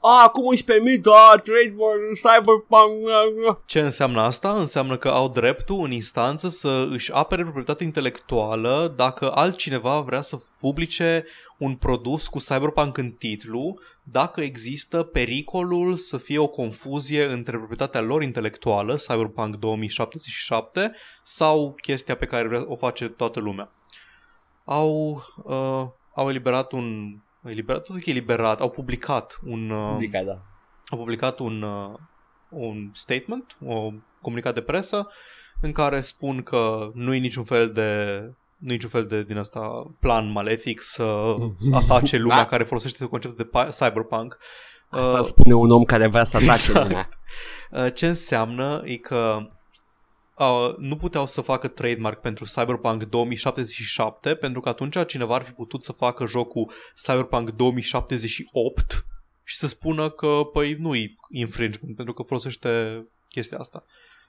A, cum își permit, a, trademark, cyberpunk, a, a. Ce înseamnă asta? Înseamnă că au dreptul în instanță să își apere proprietatea intelectuală dacă altcineva vrea să publice un produs cu Cyberpunk în titlu, dacă există pericolul să fie o confuzie între proprietatea lor intelectuală, Cyberpunk 2077, sau chestia pe care vrea, o face toată lumea. Au, uh, au eliberat un... Eliberat, tot zic eliberat, au publicat un... Uh, Adică, da. a publicat un, uh, un statement, o comunicat de presă, în care spun că nu e niciun fel de nu e niciun fel de din asta plan malefic să atace lumea Da. care folosește conceptul de pa- cyberpunk. Asta Uh, spune un om care vrea să atace exact. lumea. Uh, Ce înseamnă e că uh, nu puteau să facă trademark pentru Cyberpunk 2077 pentru că atunci cineva ar fi putut să facă jocul Cyberpunk 2078 și să spună că păi nu-i infringement pentru că folosește chestia asta.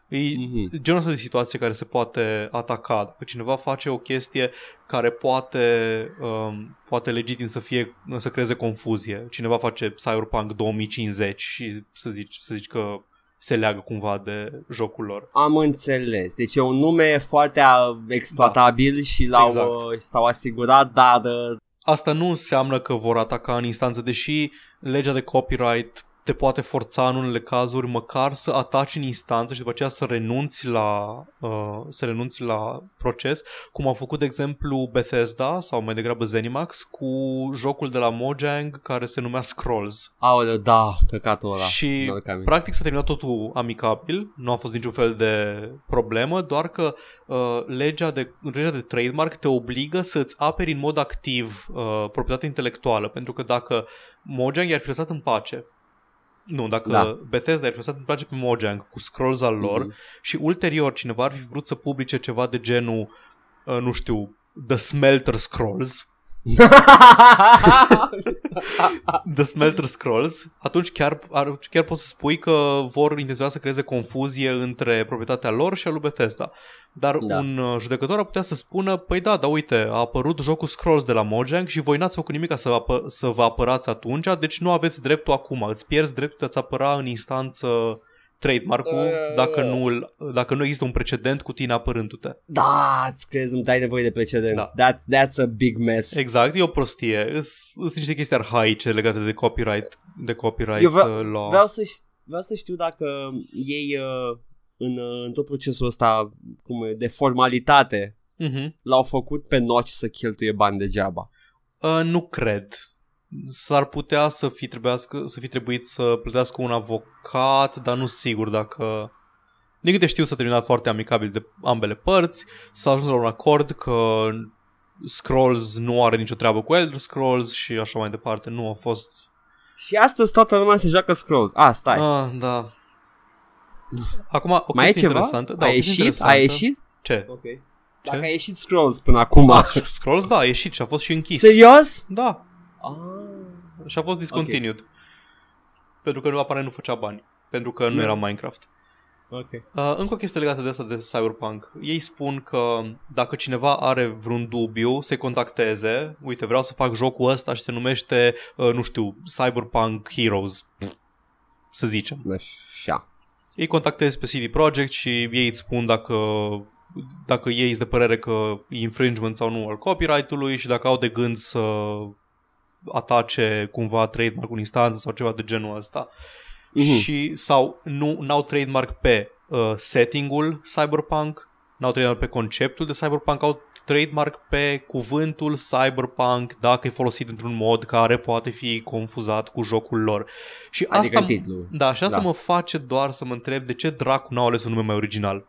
E Mhm. genul ăsta de situație care se poate ataca. Dacă cineva face o chestie care poate, um, poate legitim să fie să creeze confuzie. Cineva face Cyberpunk 2050 și să zici, să zici că se leagă cumva de jocul lor. Am înțeles. Deci e un nume foarte a, exploatabil și l-au, Exact. uh, s-au asigurat, dar uh, Asta nu înseamnă că vor ataca în instanță, deși legea de copyright te poate forța în unele cazuri măcar să ataci în instanță și după aceea să renunți la, uh, să renunți la proces, cum a făcut, de exemplu, Bethesda sau mai degrabă Zenimax cu jocul de la Mojang care se numea Scrolls. aoleu, da, căcatul ăla. Și Mi-aduc aminte. practic s-a terminat totul amicabil, nu a fost niciun fel de problemă, doar că uh, legea, de, legea de trademark te obligă să-ți aperi în mod activ uh, proprietatea intelectuală, pentru că dacă Mojang i-ar fi lăsat în pace, nu, dacă Da. da. Bethesda i-ar fi lăsat în pace pe Mojang cu scrolls al lor Mhm. și ulterior cineva ar fi vrut să publice ceva de genul, uh, nu știu, The Smelter Scrolls, The Smelter Scrolls, atunci chiar, ar, chiar poți să spui că vor intenționa să creeze confuzie între proprietatea lor și a lui Bethesda. Dar Da. da. un uh, judecător ar putea să spună, păi da, dar uite, a apărut jocul Scrolls de la Mojang și voi n-ați făcut nimic să, apă- să vă apărați atunci, deci nu aveți dreptul acum, îți pierzi dreptul de a-ți apăra în instanță trademark-ul Uh. dacă nu, dacă nu există un precedent cu tine apărându-te. da, îți crezi, îmi dai nevoie de precedent. Da. That's, that's a big mess. Exact, e o prostie. Sunt niște chestii arhaice legate de copyright, de copyright Eu vreau- uh, law. Vreau să, ș- vreau să știu dacă ei uh, în, uh, în tot procesul ăsta cum e, de formalitate Mhm. l-au făcut pe noci să cheltuie bani degeaba. Uh, nu cred. S-ar putea să fi, trebuiască, să fi trebuit să plătească un avocat, dar nu sigur dacă... Din câte știu s-a terminat foarte amicabil de ambele părți, s-a ajuns la un acord că Scrolls nu are nicio treabă cu Elder Scrolls și așa mai departe. Nu a fost... Și astăzi toată lumea se joacă Scrolls. Ah, stai. Ah, da. Acum, o Mai e chestie ceva? interesantă. Da, a o chestie ieșit? interesantă. A ieșit? Ce? Ok. Dacă a ieșit Scrolls până acum. Ah, Scrolls, da, a ieșit și a fost și închis. Serios? Da, Ah. Și a fost discontinued. Pentru că nu aparent nu făcea bani. pentru că nu Da. era Minecraft. Ok. Uh, încă o chestie legată de asta de Cyberpunk. Ei spun că dacă cineva are vreun dubiu, se contacteze. Uite, vreau să fac jocul ăsta și se numește, uh, nu știu, Cyberpunk Heroes. Să zicem. Așa. Ei contactezi pe CD Projekt și ei îți spun dacă dacă ei sunt de părere că e infringement sau nu al copyright-ului și dacă au de gând să atace cumva trademark în instanță sau ceva de genul ăsta. Mhm. Și sau nu n-au trademark pe uh, setting-ul cyberpunk, n-au trademark pe conceptul de cyberpunk, au trademark pe cuvântul cyberpunk dacă e folosit într-un mod care poate fi confuzat cu jocul lor. Și Adică asta, titlul. da, și asta Da. mă face doar să mă întreb de ce dracu n-au ales un nume mai original.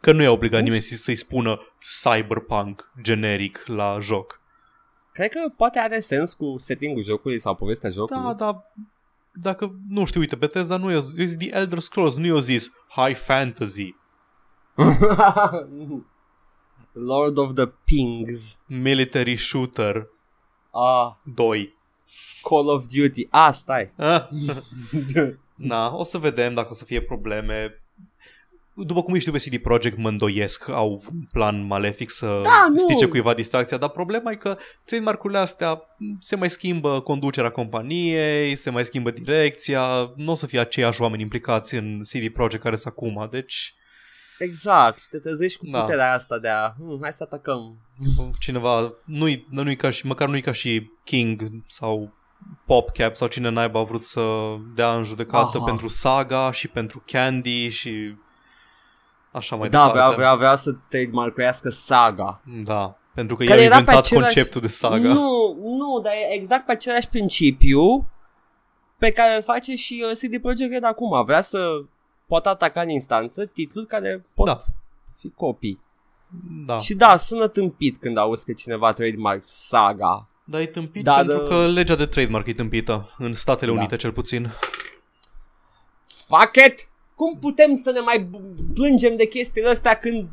Că nu i-a obligat nimeni să- să-i spună cyberpunk generic la joc. Cred că poate are sens cu setting-ul jocului sau povestea jocului. Da, dar dacă, nu știu, uite, Bethesda nu i-a zis The Elder Scrolls, nu i-a zis High Fantasy, Lord of the Pings. Military Shooter Ah, 2. Call of Duty. Ah, stai. Ah, Na, o să vedem dacă o să fie probleme. După cum știu pe CD Projekt mă îndoiesc, au un plan malefic să Da, nu. strice cuiva distracția, dar problema e că trademark-urile astea se mai schimbă conducerea companiei, se mai schimbă direcția, nu o să fie aceiași oameni implicați în CD Projekt care sunt acum, deci exact. Și te trezești cu Da. puterea asta de a... Hmm, hai să atacăm. cineva, nu-i, nu-i ca și, măcar nu-i ca și King sau PopCap sau cine naiba a vrut să dea în judecată Aha. pentru Saga și pentru Candy și așa mai da, departe. vrea, vrea, vrea să trademarkuiască saga. Da, pentru că Care i-a era pe inventat același- conceptul de Saga. Nu, nu, dar e exact pe același principiu pe care îl face și uh, CD Projekt Red acum. Vrea să poată ataca în instanță titluri care pot Da. fi copii. Da, Și da, sună tâmpit când auzi că cineva trademark saga. dar e tâmpit Da, pentru da. că legea de trademark e tâmpită, în Statele Da. Unite cel puțin. Fuck it! Cum putem să ne mai b- plângem de chestiile astea când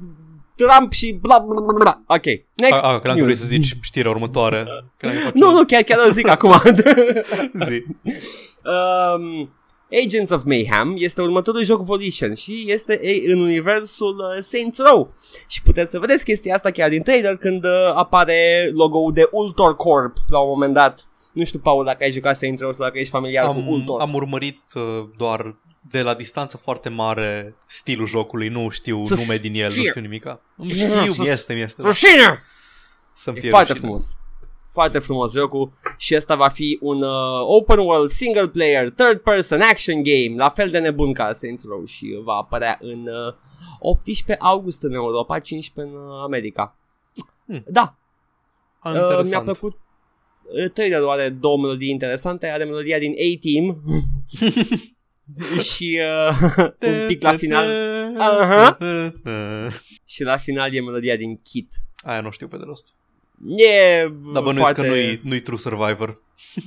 Trump și bla bla bla bla. Ok, next A, a, credeam că vrei news. să zici știrea următoare. Credeam că faci Nu, un- nu, chiar, chiar o zic acum. Zi. um, Agents of Mayhem este următorul joc Volition și este e, în universul uh, Saints Row. Și puteți să vedeți chestia asta chiar din trailer când uh, apare logo-ul de Ultor Corp la un moment dat. Nu știu, Paul, dacă ai jucat Saints Row sau dacă ești familiar cu Am, Ultor. am urmărit uh, doar de la distanță foarte mare stilul jocului, nu știu Să nume din el, nu fie. știu nimica. Nu știu, Să- mi-este, mi-este. Rușine! Să-mi E fie foarte rușine. frumos. Foarte frumos jocul și ăsta va fi un uh, open world single player third person action game la fel de nebun ca Saints Row și va apărea în uh, 18 august în Europa, 15 în uh, America. Hmm. Da, Ah, uh, interesant. mi-a plăcut uh, trailerul are două melodii interesante, are melodia din A-Team și uh, un pic la final Aha. și la final e melodia din Kit. Aia nu știu pe de rost. E Dar bănuiesc foarte... că nu-i, nu-i True Survivor.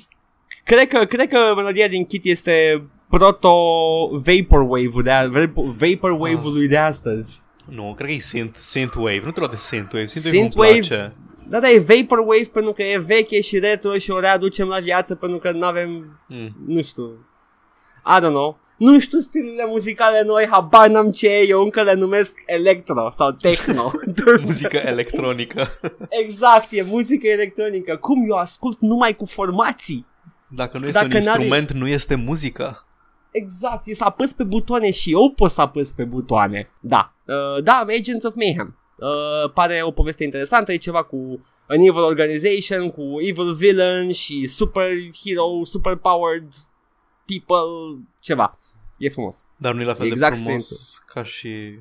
Cred că, cred că melodia din Kit este proto vaporwave-ul de a, vaporwave-ului de astăzi. Nu, cred că e synth, synthwave. Nu te lua de synthwave. Synthwave nu-mi Synthwave? Place. Da, da, e vaporwave pentru că e veche și retro și o readucem la viață pentru că nu avem, Mm. nu știu, I don't know. Nu știu stilurile muzicale noi, habar n-am ce e, eu încă le numesc electro sau techno. Muzică electronică. exact, e muzică electronică. Cum eu ascult numai cu formații? Dacă nu este Dacă un n-are- instrument, nu este muzică. Exact, e să apăs pe butoane și eu pot să apăs pe butoane. Da, uh, da, Agents of Mayhem. Uh, pare o poveste interesantă, e ceva cu an evil organization, cu evil villain și super hero, super powered people, ceva. E frumos. Dar nu e la fel Exact de frumos sensul. ca și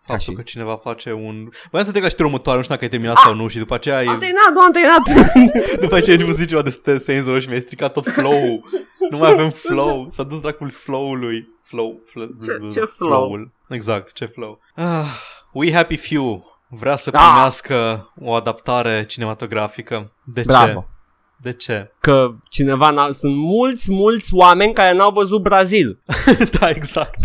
faptul și- că cineva face un... Voiam să te ca și următoare, nu știu dacă ai terminat Ah! sau nu și după aceea, Am e... terminat, nu am terminat. după aceea ai început să zici ceva de Stan Saints Row și mi-ai stricat tot flow-ul. Nu mai avem flow. S-a dus dracul flow-ului. Flow. flow Ce- ce flow? flow-ul. Exact, ce flow. Ah, We Happy Few vrea să Ah! primească o adaptare cinematografică. De Bravo. ce? De ce? Că cineva n-a... Sunt mulți, mulți oameni care n-au văzut Brazil. da, exact.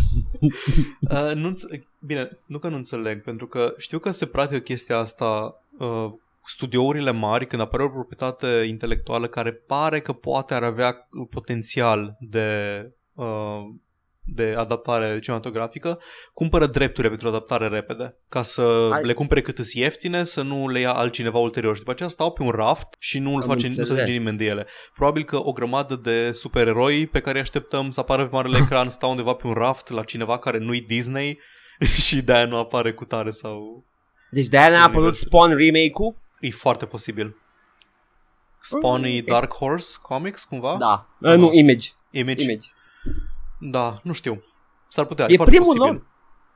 uh, nu înțe- Bine, nu că nu înțeleg, pentru că știu că se practică chestia asta uh, studiourile mari, când apare o proprietate intelectuală care pare că poate ar avea potențial de uh, de adaptare cinematografică, cumpără drepturile pentru adaptare repede, ca să Ai- le cumpere cât îs ieftine, să nu le ia altcineva ulterior. Și după aceea stau pe un raft și nu îl Am face, nu se înțeles. face nimeni de ele. Probabil că o grămadă de supereroi pe care îi așteptăm să apară pe marele ecran stau undeva pe un raft la cineva care nu-i Disney și de-aia nu apare cu tare sau... Deci de-aia ne-a apărut Universul. Spawn remake-ul? E foarte posibil. Spawn e Ok. Dark Horse Comics, cumva? Da. Uh, nu, Image. Image. Image. Da, nu știu. S-ar putea, E e foarte primul posibil. lor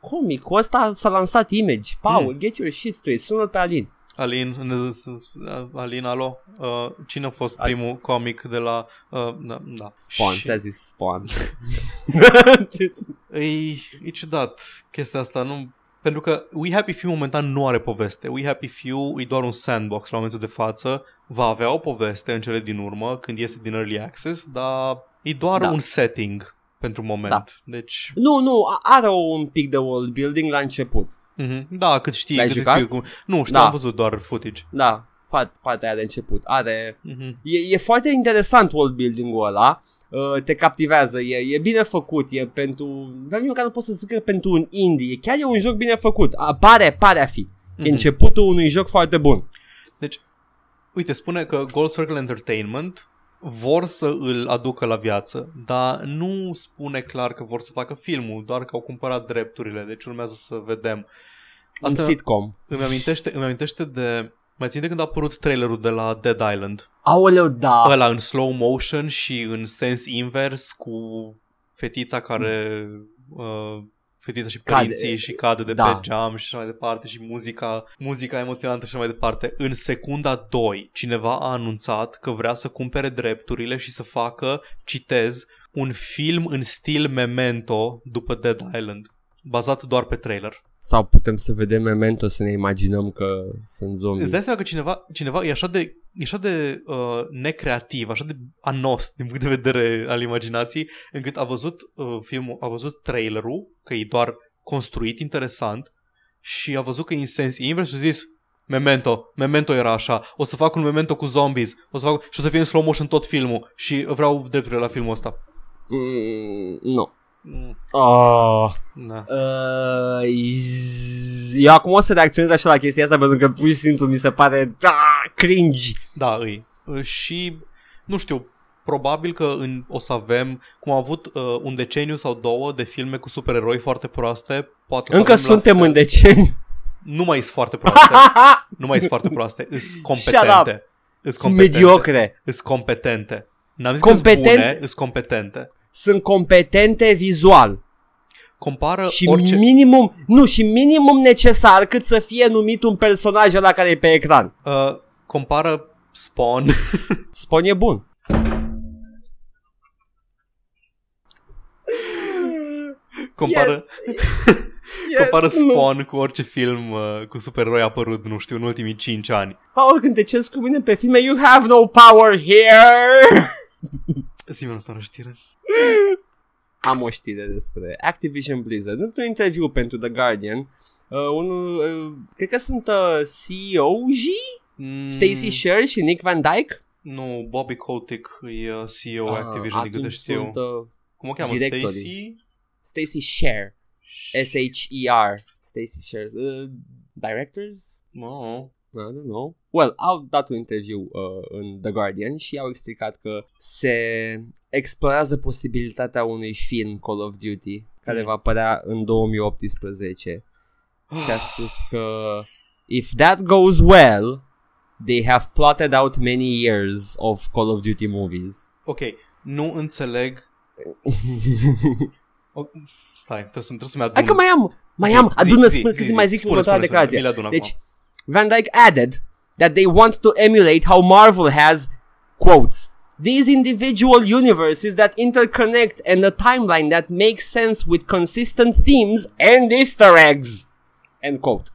comicul ăsta s-a lansat Image. Paul, get your shit straight. Sună pe Alin. Alin, ne- s- s- Alin, alo, uh, cine a fost Al- primul comic de la... Uh, da, da. Spawn, Și ți-a zis Spawn. E, e ciudat chestia asta, nu... Pentru că We Happy Few momentan nu are poveste. We Happy Few e doar un sandbox la momentul de față. Va avea o poveste în cele din urmă, când iese din Early Access, dar e doar Da. un setting pentru moment. Da. Deci, nu, nu, a- are un pic de world building la început. mhm. da, cât știi, L-ai cât jucat? știi cum... Nu, știu, Da. am văzut doar footage. Da, fa- partea aia de început. Are... Mhm. E, e foarte interesant world building-ul ăla. Uh, te captivează, e, e bine făcut, e pentru... Vreau măcar nu pot să zic că e pentru un indie, chiar e un joc bine făcut, A, pare, pare a fi. E Mhm. începutul unui joc foarte bun. Deci, uite, spune că Gold Circle Entertainment vor să îl aducă la viață, dar nu spune clar că vor să facă filmul, doar că au cumpărat drepturile, deci urmează să vedem. Un Asta sitcom. îmi amintește, îmi amintește de... Mai țin de când a apărut trailerul de la Dead Island? Aoleu, da. Ăla în slow motion și în sens invers cu fetița care... Uh, fetița și Cade. părinții și cade de Da. pe geam și așa mai departe și muzica, muzica emoționantă și așa mai departe. În secunda 2, cineva a anunțat că vrea să cumpere drepturile și să facă, citez, un film în stil Memento după Dead Island, bazat doar pe trailer. Sau putem să vedem Memento să ne imaginăm că sunt zombie. Îți dai seama că cineva, cineva e așa de, e așa de uh, necreativ, așa de anost din punct de vedere al imaginației, încât a văzut uh, filmul, a văzut trailerul, că e doar construit interesant și a văzut că e în sens invers și a zis Memento, Memento era așa, o să fac un Memento cu zombies, o să fac și o să fie în slow motion tot filmul și vreau drepturile la filmul ăsta. Mm, nu. Mm, Oh. Da. Uh, z- eu acum o să reacționez așa la chestia asta pentru că pur și simplu mi se pare da, cringe. Da, îi. Uh, Și, nu știu, probabil că în, o să avem, cum am avut uh, un deceniu sau două de filme cu supereroi foarte proaste, poate o să Încă avem la suntem fel. în deceniu. Nu mai sunt foarte proaste. nu mai sunt foarte proaste. Îs competente. Îs Sunt competente. mediocre. Îs competente. N-am zis Competente? că bune, îs competente. Sunt competente vizual. Compară Și orice... minimum, nu, și minimum necesar cât să fie numit un personaj la care e pe ecran. uh, compară Spawn Spun e bun. compară, Yes. compară Yes, nu. Spawn cu orice film uh, cu supereroi apărut, nu știu, în ultimii 5 ani. Paul, când te ceri cu mine pe filme, you have no power here. Zi-mi următoarea știre. Am o știre despre Activision Blizzard. Într-un interviu pentru The Guardian, uh, unul, uh, cred că sunt uh, CEO-J, Mm, Stacy Sher și Nick Van Dyke. Nu, Bobby Kotick e uh, CEO Ah, Activision, din câte știu. Sunt, uh, Cum o cheamă? directorii. Stacy? Stacy Sher. S-H-E-R. Stacy Sher. Uh, directors? No. I don't know. Well, au dat un interviu uh, în The Guardian și au explicat că se explorează posibilitatea unui film Call of Duty care Mm. va apărea în 2018 și a spus că if that goes well, they have plotted out many years of Call of Duty movies. Ok, nu înțeleg... O, stai, trebuie, să, trebuie să-mi adun... Hai că mai am, mai Zi, am, zi, adună, zi, spune, zi, să zi. mai zic Spune, următoarea spune, spune, declarație. mi le adun acum. Deci, Van Dyke added that they want to emulate how Marvel has, quotes, these individual universes that interconnect and a timeline that makes sense with consistent themes and easter eggs. End quote.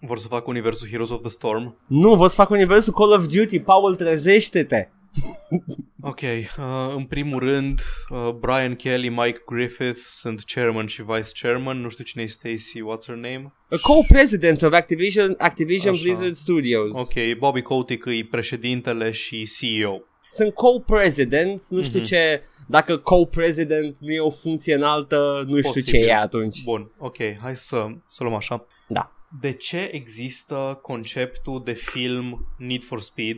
Vor să facă universul Heroes of the Storm. Nu, vă să fac universul Call of Duty, Paul, trezește-te. Ok, uh, în primul rând, uh, Brian Kelly, Mike Griffith sunt chairman și vice chairman. Nu știu cine e Stacy, what's her name? A co-president of Activision, Activision Așa. Blizzard Studios. Ok, Bobby Kotick e președintele și CEO. sunt co-presidents, nu știu Mhm. ce, dacă co-president nu e o funcție înaltă, nu știu Posibil. ce e atunci. Bun, ok, hai să, să luăm așa. Da. De ce există conceptul de film Need for Speed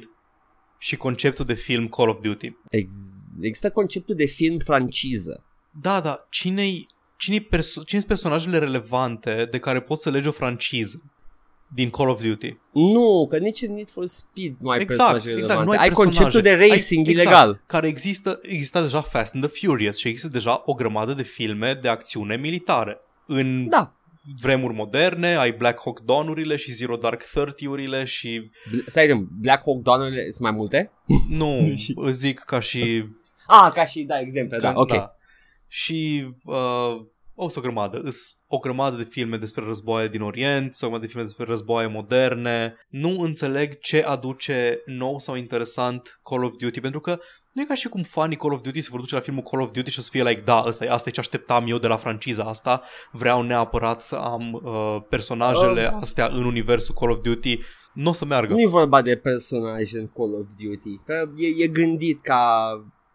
și conceptul de film Call of Duty? Ex- există conceptul de film franciză. Da, da, cine-i, cine-i perso- cine sunt personajele relevante de care poți să legi o franciză din Call of Duty? Nu, că nici în Need for Speed nu ai Exact, personaje exact, nu relevante. ai ai personaje. conceptul de racing ai, ilegal. Exact, care există, există deja Fast and the Furious și există deja o grămadă de filme de acțiune militare. În Da. Vremuri moderne ai Black Hawk Dawn-urile și Zero Dark Thirty-urile și Bl- Stai, Black Hawk Down sunt mai multe? nu, îți zic ca și Ah, ca și, da, exemple, da, Că- ok. Și uh, o să o grămadă. Îs o grămadă de filme despre războaie din Orient, o grămadă de filme despre războaie moderne. Nu înțeleg ce aduce nou sau interesant Call of Duty, pentru că nu e ca și cum fanii Call of Duty se vor duce la filmul Call of Duty și o să fie like, da, asta e, asta e ce așteptam eu de la franciza asta, vreau neapărat să am uh, personajele Uh. astea în universul Call of Duty. Nu o să meargă. Nu e vorba de personaje în Call of Duty, că e, e gândit ca,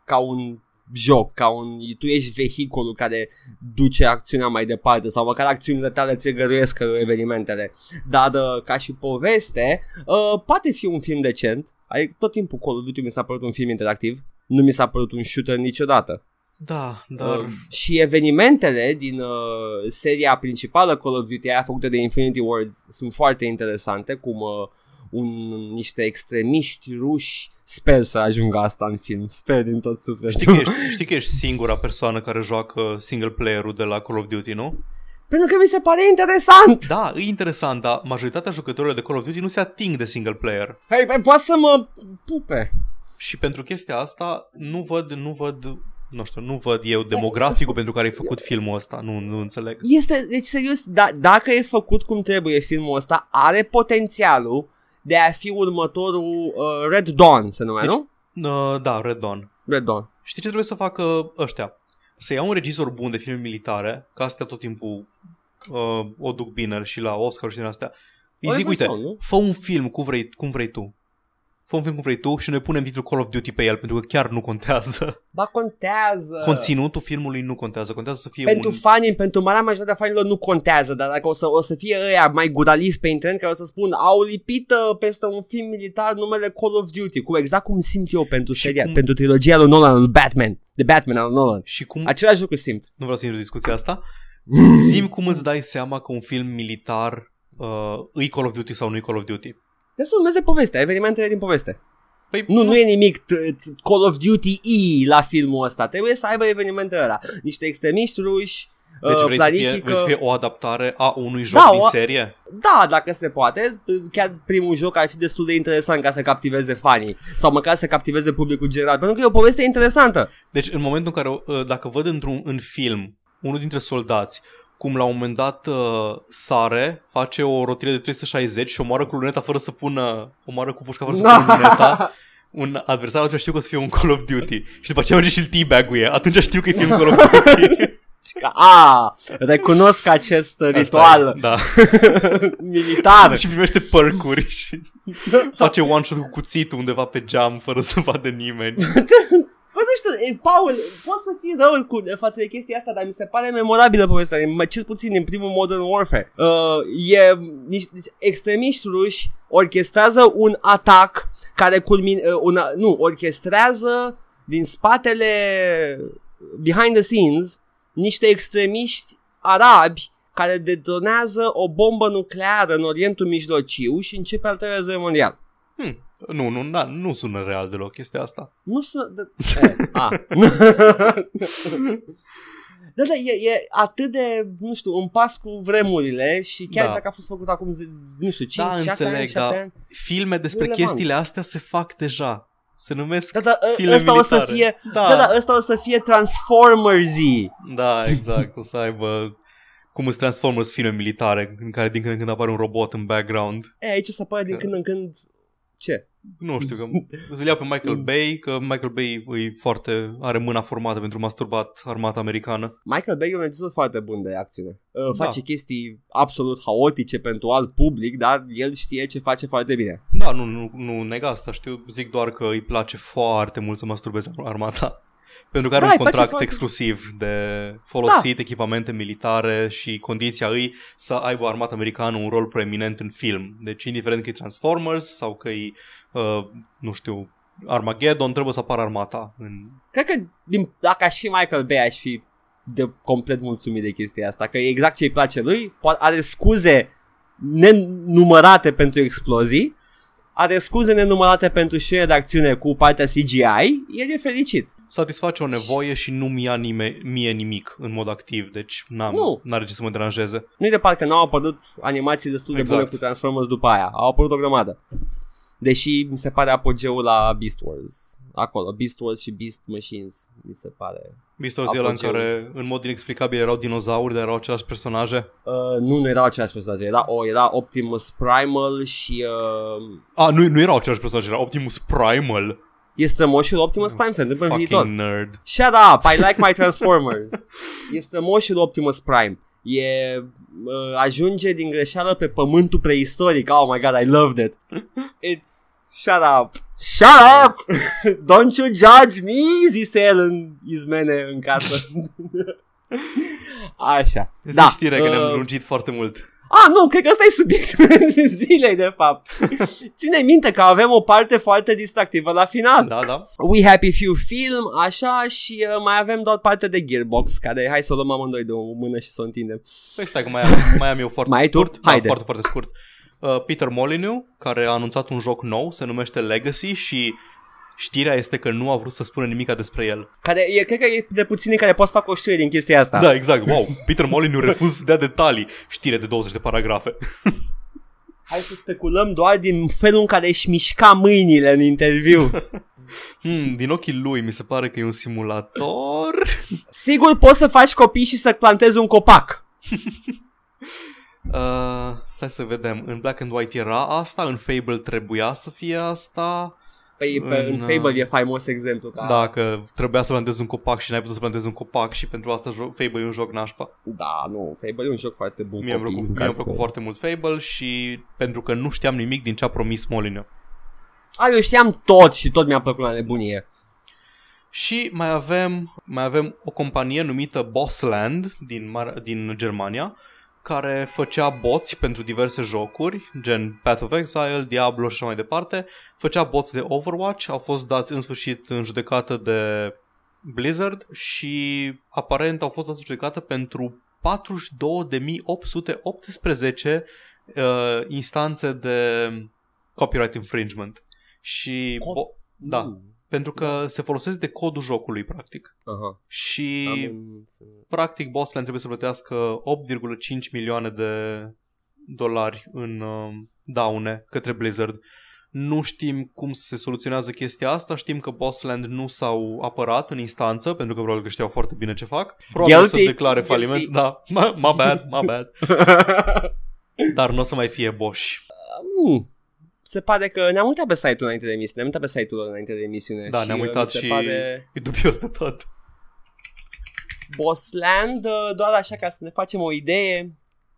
ca un joc, ca un, tu ești vehiculul care duce acțiunea mai departe sau măcar acțiunile tale trigăruiesc evenimentele. Dar uh, ca și poveste, uh, poate fi un film decent. Ai, tot timpul Call of Duty mi s-a părut un film interactiv, nu mi s-a părut un shooter niciodată. Da, dar... Uh, și evenimentele din uh, seria principală Call of Duty aia făcută de Infinity Ward sunt foarte interesante, cum uh, un, niște extremiști ruși Sper să ajungă asta în film, sper din tot sufletul. Știi că, ești, știi că ești singura persoană care joacă single player-ul de la Call of Duty, nu? Pentru că mi se pare interesant. Da, e interesant, dar majoritatea jucătorilor de Call of Duty nu se ating de single player. Hai, hai, poate să mă pupe. Și pentru chestia asta nu văd, nu văd, nu știu, nu văd eu demograficul pentru care ai făcut filmul ăsta, nu, nu înțeleg. Este, deci serios, da, dacă e făcut cum trebuie filmul ăsta, are potențialul de a fi următorul uh, Red Dawn, se numește, Deci- nu? Uh, da, Red Dawn. Red Dawn. Știi ce trebuie să facă ăștia? Să ia un regizor bun de filme militare, că astea tot timpul uh, o duc bine și la Oscar și din astea. Îi zic, Oliver uite, Stone, nu? fă un film cum vrei, cum vrei tu. Fă un film cum vrei tu și noi punem titlul Call of Duty pe el, pentru că chiar nu contează. Ba contează. Conținutul filmului nu contează, contează să fie pentru un... fanii, pentru marea majoritate a fanilor nu contează, dar dacă o să, o să fie ăia mai guralivi pe internet care o să spun au lipit uh, peste un film militar numele Call of Duty, cum exact cum simt eu pentru Și seria, cum- pentru trilogia lui Nolan, lui Batman, de Batman al Nolan. Și cum... Același lucru simt. Nu vreau să intru în discuția asta. Zim cum îți dai seama că un film militar uh, îi Call of Duty sau nu-i Call of Duty. Trebuie să urmeze povestea, evenimentele din poveste. Păi, Nu, nu e nimic t- t- Call of Duty E la filmul ăsta. Trebuie să aibă evenimentele ăla. Niște extremiști ruși Deci uh, vrei să, fie, planifică... vrei să fie o adaptare a unui joc Da, din o- serie? Da, dacă se poate, chiar primul joc ar fi destul de interesant ca să captiveze fanii sau măcar să captiveze publicul general, pentru că e o poveste interesantă. Deci în momentul în care, uh, dacă văd într-un în film unul dintre soldați cum la un moment dat uh, sare, face o rotire de 360 și omoară cu luneta fără să pună, omoară cu pușca fără să pună luneta, un adversar, atunci știu că o să fie un Call of Duty. Și după aceea merge și-l teabag-uie. Atunci știu că e film Call of Duty. Și că, a, recunosc acest Asta ritual e, Da. militar. și primește părcuri și face one shot cu cuțitul undeva pe geam fără să vadă nimeni. Bă, nu știu, e, Paul, poți să fii rău cu, față de chestia asta, dar mi se pare memorabilă povestea, e- cel puțin din primul Modern Warfare. Uh, e, niște deci, extremiști ruși orchestrează un atac care culmin, uh, una, nu, orchestrează din spatele behind the scenes niște extremiști arabi care detonează o bombă nucleară în Orientul Mijlociu și începe al treilea război mondial. Hmm. Nu, nu, na, nu sună real deloc chestia asta. Nu sună... De... Eh, a. Da, da, e, e atât de, nu știu, în pas cu vremurile și chiar Da. dacă a fost făcut acum, zi- nu știu, 5, Da, 6 înțeleg, ani, 7 da. ani. Filme despre Relevant. chestiile astea se fac deja. Se numesc Da, da, ă- filme ăsta o să militare. fie, Da, da, da, ăsta o să fie Transformers da, exact. O să aibă cum îți Transformers filme militare în care din când în când apare un robot în background. E, aici o să apare din Da. când în când, ce? Nu știu, că îl ia pe Michael Bay, că Michael Bay îi foarte, are mâna formată pentru masturbat armata americană. Michael Bay e un regizor foarte bun de acțiune. Uh, Da. Face chestii absolut haotice pentru alt public, dar el știe ce face foarte bine. Da, nu, nu, nu neg asta, știu, zic doar că îi place foarte mult să masturbeze armata. Pentru că are Da, un îi place contract foarte- exclusiv de folosit echipamente militare și condiția îi să aibă armata americană un rol proeminent în film. Deci, indiferent că e Transformers sau că e, uh, nu știu, Armageddon, trebuie să apară armata. În... Cred că din, dacă aș fi Michael Bay, aș fi de complet mulțumit de chestia asta, că e exact ce îi place lui, po- are scuze nenumărate pentru explozii, are scuze nenumărate pentru scene de acțiune cu partea CGI, el e fericit. Satisface o nevoie și nu mi-a nime, mie nimic în mod activ, deci n-am, Nu. n-are ce să mă deranjeze. Nu-i de parcă n-au apărut animații destul de Exact. bune cu Transformers după aia. Au apărut o grămadă. Deși mi se pare apogeul la Beast Wars. Acolo, Beast Wars și Beast Machines, mi se pare. Mistos ăla în Apogeus. care, în mod inexplicabil, erau dinozauri, dar erau aceleași personaje. Uh, nu, nu erau aceleași personaje. Era, o, era Optimus Primal și uh, A, nu, nu erau aceleași personaje, era Optimus Primal. e strămoșul Optimus Prime, se întâmplă în viitor. Fucking nerd. Shut up, I like my Transformers. e strămoșul Optimus Prime. E, uh, ajunge din greșeală pe pământul preistoric. Oh my god, I loved it. It's... Shut up. Shut up! Don't you judge me, zise el în izmene în casă. Așa. Zi Da. știrea că ne-am uh, lungit foarte mult. Ah, nu, cred că ăsta e subiectul zilei, de fapt. Ține minte că avem o parte foarte distractivă la final. Da, da. We Happy Few Film, așa, și uh, mai avem doar partea de Gearbox, care hai să o luăm amândoi de o mână și să o întindem. Păi stai că mai am, mai am eu foarte Mai ai tu? scurt. Da, Haide. foarte, foarte scurt. Uh, Peter Molyneux, care a anunțat un joc nou, se numește Legacy și știrea este că nu a vrut să spună nimica despre el. Care e, cred că e de puțini care pot să facă o știre din chestia asta. Da, exact. Wow, Peter Molyneux refuz să dea detalii. Știre de 20 de paragrafe. Hai să speculăm doar din felul în care își mișca mâinile în interviu. Hmm, din ochii lui mi se pare că e un simulator. Sigur poți să faci copii și să plantezi un copac. Uh, stai să vedem. În Black and White era asta, în Fable trebuia să fie asta. Păi pe, în În, Fable e faimos exemplu. Ca... Dacă trebuia să plantezi un copac și n-ai putut să plantezi un copac și pentru asta jo- Fable e un joc nașpa. Da, nu, Fable e un joc foarte bun Mie îmi copii. plăcut, în mie îmi caz plăcut că- foarte mult Fable și pentru că nu știam nimic din ce a promis Molyneux. A, eu știam tot și tot mi-a plăcut la nebunie. Și mai avem, mai avem o companie numită Bossland din, Mar- din Germania care făcea boți pentru diverse jocuri, gen Path of Exile, Diablo și așa mai departe. Făcea boți de Overwatch, au fost dați în sfârșit în judecată de Blizzard și aparent au fost dați în judecată pentru 42.818 uh, instanțe de copyright infringement. Și Cop- bo- da, Mm. Pentru că se folosesc de codul jocului, practic. Aha. Și, Am înțeles. practic, Bossland trebuie să plătească 8,5 milioane de dolari în uh, daune către Blizzard. Nu știm cum se soluționează chestia asta, știm că Bossland nu s-au apărat în instanță, pentru că probabil că știau foarte bine ce fac. Probabil Guilty. să declare Guilty. faliment, da, my, my bad, my bad. Dar nu o să mai fie Bosch. Mm. Se pare că ne-am uitat pe site-ul înainte de emisiune, ne-am uitat pe site-ul lor înainte de emisiune. Da, și, ne-am uh, uitat mi se și Pare e dubios de tot. Bossland, uh, doar așa ca să ne facem o idee,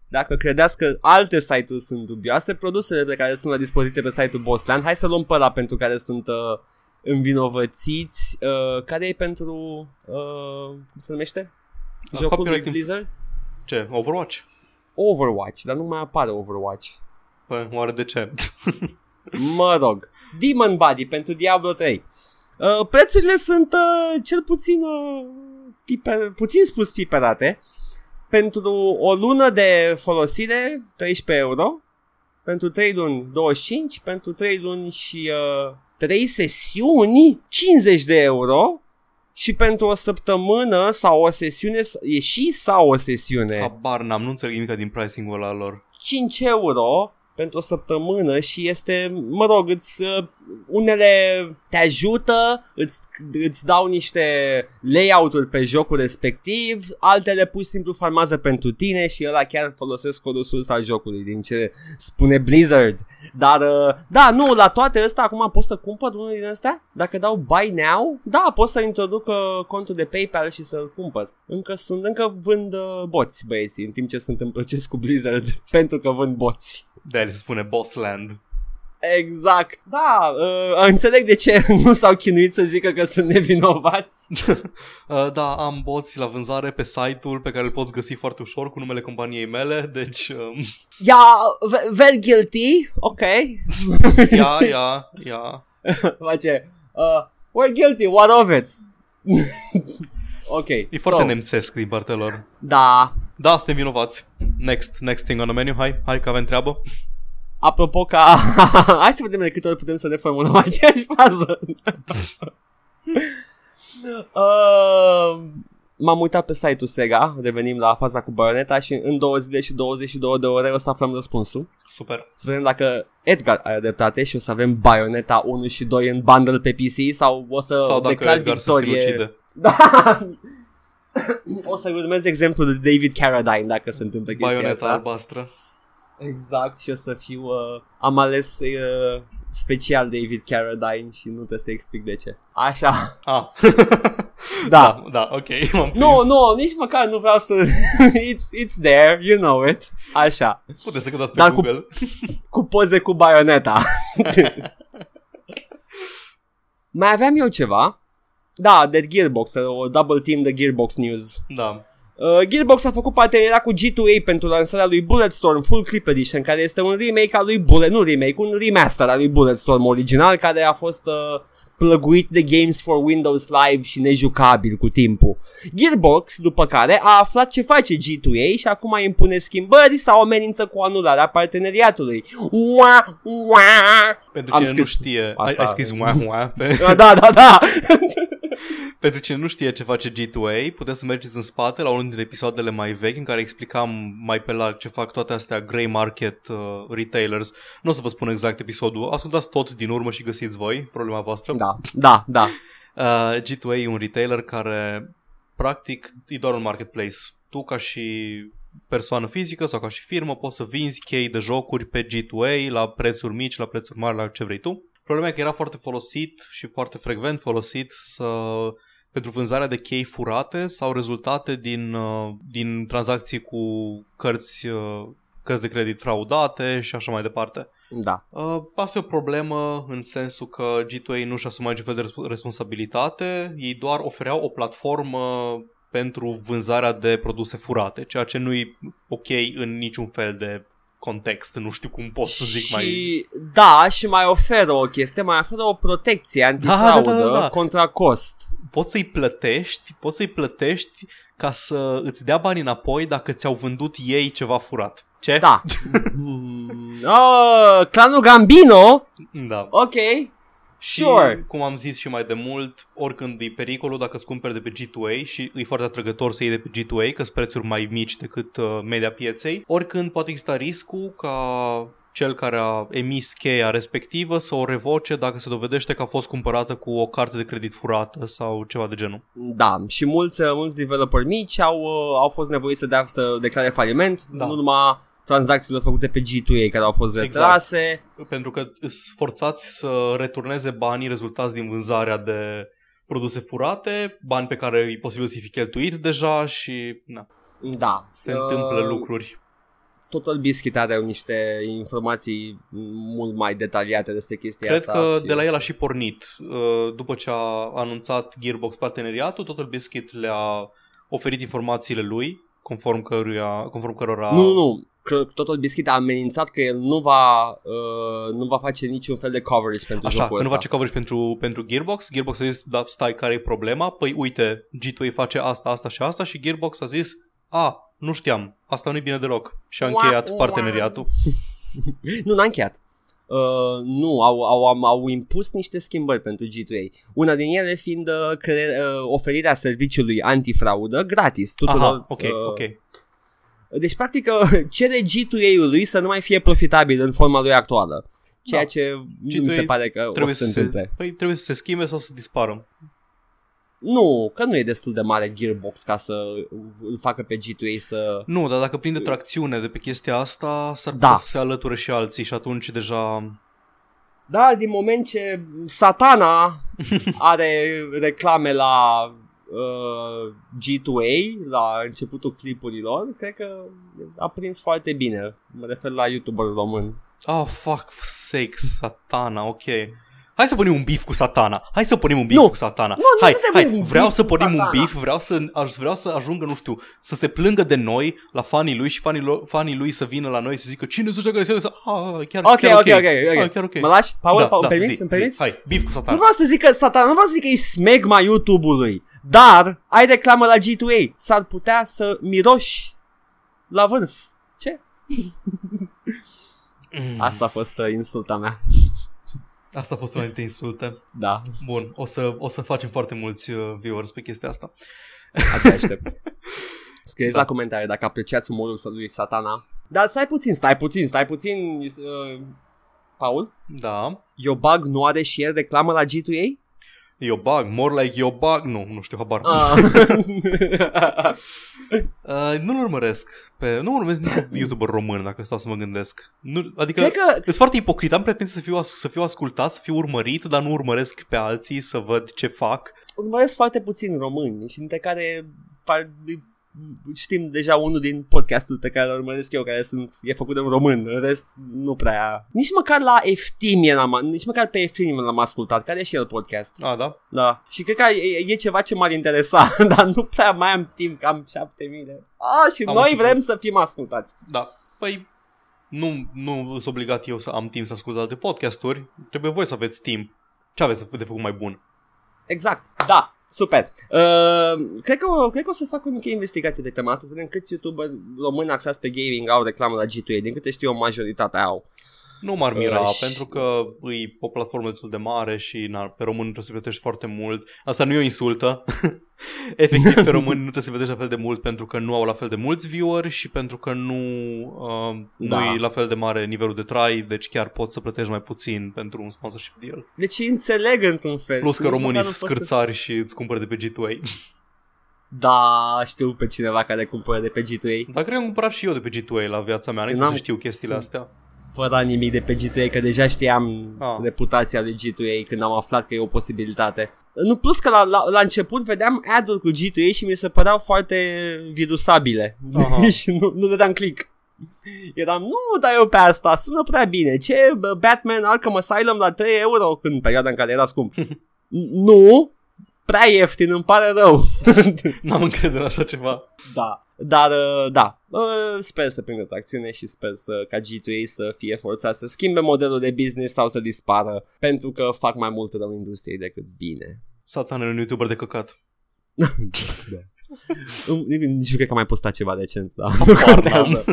dacă credeți că alte site-uri sunt dubioase, produsele pe care sunt la dispoziție pe site-ul Bossland, hai să luăm pe ăla pentru care sunt uh, învinovățiți, uh, care e pentru, uh, cum se numește? Uh, Jocul lui copyright Blizzard? Ce? Overwatch? Overwatch, dar nu mai apare Overwatch. Păi, oare de ce? Mă rog. Demon Body pentru Diablo 3. Uh, prețurile sunt uh, cel puțin uh, piper, puțin spus piperate. Pentru o lună de folosire 13 euro. Pentru 3 luni 25. Pentru 3 luni și uh, 3 sesiuni 50 de euro. Și pentru o săptămână sau o sesiune e și sau o sesiune Habar n-am, nu înțeleg nimic din pricing-ul ăla lor. 5 euro pentru o săptămână și este, mă rog, îți, uh, unele te ajută, îți, îți dau niște layout-uri pe jocul respectiv, altele pur și simplu farmează pentru tine și ăla chiar folosesc o resursă al jocului din ce spune Blizzard. Dar, uh, da, nu, la toate astea acum pot să cumpăr unul din astea? Dacă dau buy now, da, pot să introduc uh, contul de PayPal și să-l cumpăr. Încă sunt, încă vând uh, boți băieții în timp ce sunt în proces cu Blizzard pentru că vând boți. De se spune Bossland. Exact. Da, uh, înțeleg de ce nu s-au chinuit să zică că sunt nevinovați. uh, da, am boți la vânzare pe site-ul pe care îl poți găsi foarte ușor cu numele companiei mele, deci... Um... Yeah, very guilty, ok. yeah, yeah, yeah. Face, uh, we're guilty, what of it? ok. E so. foarte nemțesc din partea lor. Da. Da, suntem vinovați. Next, next thing on the menu, hai, hai că avem treabă. Apropo ca... Hai să vedem de câte ori putem să ne formulăm aceeași fază. uh, m-am uitat pe site-ul Sega, revenim la faza cu Bayonetta și în două zile și 22 de ore o să aflăm răspunsul. Super. Să vedem dacă Edgar are dreptate și o să avem Bayonetta 1 și 2 în bundle pe PC sau o să sau dacă declar Edgar victorie. Da. o să urmez exemplul de David Carradine dacă se întâmplă chestia Bayonetta asta. albastră. Exact și o să fiu uh, Am ales uh, special David Carradine Și nu trebuie să explic de ce. Așa. Ah. Da Da, da ok Nu, nu, no, nici măcar nu vreau să it's, it's there, you know it. Așa. Puteți să căutați pe Dar Google. cu, cu poze cu baioneta. Mai aveam eu ceva Da, de Gearbox O double team de Gearbox news Da Uh, Gearbox a făcut parteneria cu G2A pentru lansarea lui Bulletstorm Full Clip Edition, care este un remake al lui Bullet, nu remake, un remaster al lui Bulletstorm original, care a fost uh, plăguit de Games for Windows Live și nejucabil cu timpul. Gearbox, după care, a aflat ce face G2A și acum impune schimbări sau amenință cu anularea parteneriatului. Ua, ua. Pentru cine nu știe, ai, ai scris ua, ua pe... Da, da, da. Pentru cine nu știe ce face G2A, puteți să mergeți în spate la unul dintre episoadele mai vechi în care explicam mai pe larg ce fac toate astea grey market uh, retailers. Nu o să vă spun exact episodul, ascultați tot din urmă și găsiți voi problema voastră. Da, da, da. Uh, G2A e un retailer care practic e doar un marketplace. Tu ca și persoană fizică sau ca și firmă poți să vinzi chei de jocuri pe G2A la prețuri mici, la prețuri mari, la ce vrei tu. Problema e că era foarte folosit și foarte frecvent folosit să pentru vânzarea de chei furate sau rezultate din, uh, din tranzacții cu cărți, uh, cărți de credit fraudate și așa mai departe. Da. Uh, asta e o problemă în sensul că G2A nu și asuma niciun fel de responsabilitate, ei doar ofereau o platformă pentru vânzarea de produse furate, ceea ce nu e ok în niciun fel de context, nu știu cum pot să zic și, mai... Da, și mai oferă o chestie, mai oferă o protecție antifraudă da, da, da, da. contra cost. Poți să-i plătești, poți să-i plătești ca să îți dea bani înapoi dacă ți-au vândut ei ceva furat. Ce? Da. oh, clanul Gambino? Da. Ok. Și, Sure. cum am zis și mai de mult, oricând e pericolul dacă îți cumperi de pe G2A și e foarte atrăgător să iei de pe G2A, că sunt prețuri mai mici decât uh, media pieței, oricând poate exista riscul ca cel care a emis cheia respectivă să o revoce dacă se dovedește că a fost cumpărată cu o carte de credit furată sau ceva de genul. Da, și mulți, mulți developeri mici au, uh, au fost nevoiți să, dea, să declare faliment Da. în urma tranzacțiilor făcute pe G2A care au fost retrase. Exact. Pentru că sunt forțați să returneze banii rezultați din vânzarea de produse furate, bani pe care e posibil să fi cheltuit deja și na, Da. se uh... întâmplă lucruri. Total Biscuit are niște informații mult mai detaliate despre chestia Cred asta. că și de la el a și pornit. Uh, După ce a anunțat Gearbox parteneriatul, Total Biscuit le-a oferit informațiile lui, conform, căruia, conform cărora... Nu, nu, nu. Că Total Biscuit a amenințat că el nu va, uh, nu va face niciun fel de coverage pentru Așa, jocul că nu ăsta. face coverage pentru, pentru Gearbox. Gearbox a zis, da, stai, care e problema? Păi uite, G2 face asta, asta și asta și Gearbox a zis, a, nu știam, asta nu e bine deloc. Și a Ua, încheiat ua. parteneriatul. Nu, n-a încheiat. Uh, nu, au, au, au, au impus niște schimbări pentru G2A. Una din ele fiind uh, cre- uh, oferirea serviciului antifraudă gratis tuturor Aha, ok, uh, ok. Deci, practic, cere G2A-ului să nu mai fie profitabil în forma lui actuală. Ceea Da. ce nu mi se G2A pare că o Trebuie să să se se, întâmple. păi, trebuie să se schimbe sau să dispară. Nu, că nu e destul de mare Gearbox ca să îl facă pe G2A să... Nu, dar dacă prinde tracțiune de pe chestia asta, s-ar Da. putea să se alăture și alții și atunci deja... Da, din moment ce satana are reclame la uh, G2A, la începutul clipurilor, cred că a prins foarte bine. Mă refer la YouTuber român. Oh, fuck sake, satana, ok. Hai să punem un beef cu satana. Hai să punem un beef Nu. cu satana. Nu, nu, hai, nu trebuie hai, un vreau beef să cu punem un Satana. beef, vreau să, aș, vreau să ajungă, nu știu, să se plângă de noi la fanii lui și fanii, lo- fanii lui să vină la noi să zică cine să care să ah, chiar, Ok, chiar ok, ok, ok. Ah, chiar ok. Mă lași? Paul, da, Paul, da, permiți? zi, Îmi zi. permiți? Hai, beef cu Nu satana. vreau să zic că satana, nu vreau să zic că e smegma YouTube-ului, dar ai reclamă la G2A. S-ar putea să miroși la vârf. Ce? Mm. Asta a fost uh, insulta mea. Asta a fost una dintre insulte. Da, Bun, o să, o să facem foarte mulți uh, viewers pe chestia asta. abia aștept. Scrieți Da. la comentarii dacă apreciați umorul lui satana. Dar stai puțin, stai puțin, stai puțin, uh, Paul. Da. Yobag nu are și el reclamă la G2A? Eu bag, more like eu bag. Nu, nu știu, habar. Ah. Uh, nu-l urmăresc. Pe, nu urmăresc niciun YouTuber român, dacă stau să mă gândesc. Nu, adică, Cred că sunt foarte ipocrit. Am pretenție să fiu, as- să fiu ascultat, să fiu urmărit, dar nu urmăresc pe alții să văd ce fac. urmăresc foarte puțin români și dintre care par, știm deja unul din podcastul pe care îl urmăresc eu care sunt, e făcut de un român, în rest nu prea nici măcar la Eftimie l-am, nici măcar pe Eftimie l-am ascultat, care e și el podcast A, da? da, și cred că e, e ceva ce m-ar interesa dar nu prea mai am timp, că am 7000 de a, și Am noi început. vrem să fim ascultați Da. Păi, nu, nu sunt obligat eu să am timp să ascult alte podcasturi. Trebuie voi să aveți timp. Ce aveți de făcut mai bun? Exact, da, super. Uh, cred, că, o- cred că o să fac o mică investigație de tema asta, să vedem câți youtuber români axați pe gaming au reclamă la G2A. Din câte știu eu, majoritatea au. Nu m-ar mira, Uh, și- pentru că e o platformă destul de mare și na, pe român nu trebuie să plătești foarte mult. Asta nu e o insultă. Efectiv, pe român nu trebuie să plătești la fel de mult pentru că nu au la fel de mulți viewer și pentru că nu, uh, Da. nu e la fel de mare nivelul de trai, deci chiar poți să plătești mai puțin pentru un sponsorship deal. Deci înțeleg într-un fel. Plus Și că nici românii măcar sunt nu pot să- scârțari și îți cumpără de pe G2A. Da, știu pe cineva care cumpără de pe G2A. Dar cred că am cumpărat și eu de pe G2A la viața mea, înainte N-am- să știu chestiile astea. Fără nimic de pe G2A, că deja știam Ah. reputația lui G2A când am aflat că e o posibilitate. Nu, plus că la, la, la început vedeam ad-uri cu G2A și mi se păreau foarte virusabile. Aha. și nu, nu dădeam click. Eram, nu dai eu pe asta, sună prea bine. Ce, bă, Batman Arkham Asylum la 3 euro când perioada în care era scump? N- nu, prea ieftin, îmi pare rău. N-am încredere în așa ceva. Da, dar uh, da, uh, sper să prindă tracțiune și sper să, ca G2A să fie forțat să schimbe modelul de business sau să dispară pentru că fac mai mult rău industriei decât bine. Satan e un YouTuber de căcat. da. Nici nu cred că am mai postat ceva recent, da. Nu Habar contează.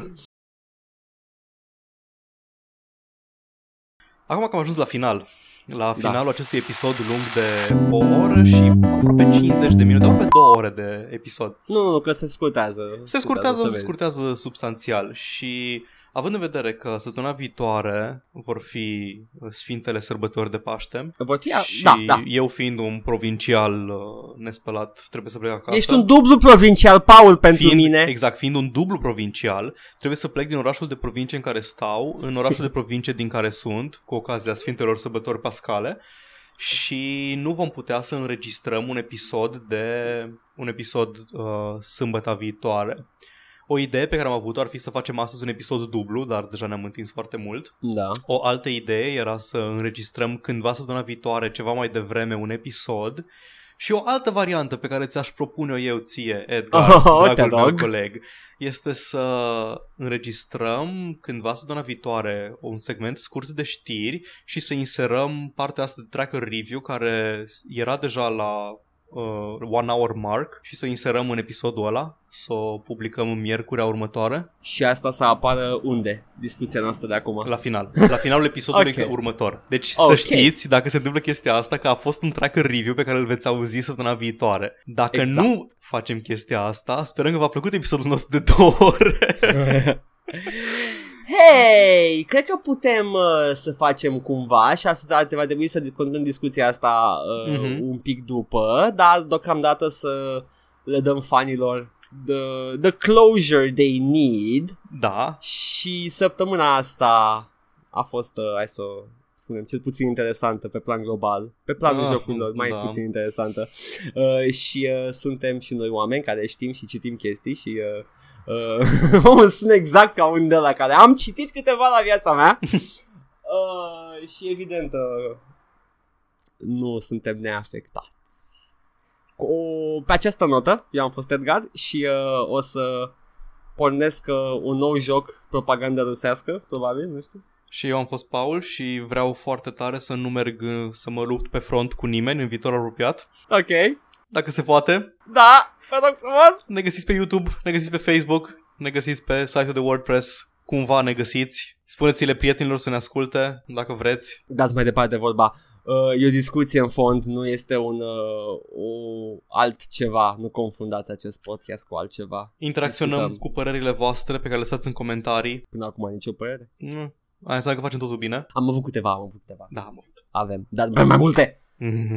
Acum că am ajuns la final. Da. La finalul acestui episod lung de o oră și aproape 50 de minute, aproape două ore de episod. Nu, nu, nu, că se scurtează. Se scurtează, să se vezi. scurtează substanțial și având în vedere că săptămâna viitoare vor fi Sfintele Sărbători de Paște Vor fi, și da, da. eu fiind un provincial uh, nespălat trebuie să plec acasă. Ești un dublu provincial, Paul, pentru fiind, mine. Exact, fiind un dublu provincial, trebuie să plec din orașul de provincie în care stau, în orașul de provincie din care sunt, cu ocazia Sfintelor Sărbători Pascale, și nu vom putea să înregistrăm un episod de un episod uh, sâmbătă viitoare. O idee pe care am avut-o ar fi să facem astăzi un episod dublu, dar deja ne-am întins foarte mult. Da. O altă idee era să înregistrăm cândva săptămâna viitoare, ceva mai devreme, un episod și o altă variantă pe care ți-aș propune eu ție, Edgar, Oh, te dragul meu rog. coleg, este să înregistrăm cândva săptămâna viitoare un segment scurt de știri și să inserăm partea asta de tracker review care era deja la uh, one hour mark și să o inserăm în episodul ăla, să o publicăm în miercurea următoare, Și asta să apară unde? Discuția noastră de acum. la final, la finalul episodului Ok. următor. Deci Ok. să știți, dacă se întâmplă chestia asta, că a fost un tracker review pe care îl veți auzi săptămâna viitoare. Dacă Exact. nu facem chestia asta, sperăm că v-a plăcut episodul nostru de două ore. Hei, cred că putem uh, să facem cumva și asta va trebui să continuăm discuția asta uh, Mhm. un pic după, dar deocamdată să le dăm fanilor the, the closure they need da, și săptămâna asta a fost, uh, hai să o spunem, cel puțin interesantă pe plan global, pe planul Ah, jocurilor mai da. puțin interesantă uh, și uh, suntem și noi oameni care știm și citim chestii și uh, Uh, sunt exact ca un de la care am citit câteva la viața mea uh, și evident uh, nu suntem neafectați. Cu, pe această notă, eu am fost Edgar și uh, o să pornesc uh, un nou joc propaganda rusească, probabil, nu știu. și eu am fost Paul și vreau foarte tare să nu merg uh, să mă lupt pe front cu nimeni în viitor apropiat. Ok, Dacă se poate, da, vă rog frumos! ne găsiți pe YouTube, ne găsiți pe Facebook, ne găsiți pe site-ul de WordPress, cumva ne găsiți. Spuneți-le prietenilor să ne asculte, dacă vreți. Dați mai departe vorba. Uh, e o discuție în fond, nu este un uh, o altceva. Nu confundați acest podcast cu altceva. Interacționăm Discutăm. cu părerile voastre pe care le lăsați în comentarii. Până acum nicio părere. Nu. Ai înseamnă că facem totul bine? Am avut câteva, am avut câteva. Da, mă. Avem, dar vrem mai multe.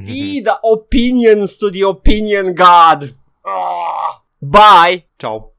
Be the opinions to the opinion god. Ah. Bye! Ciao.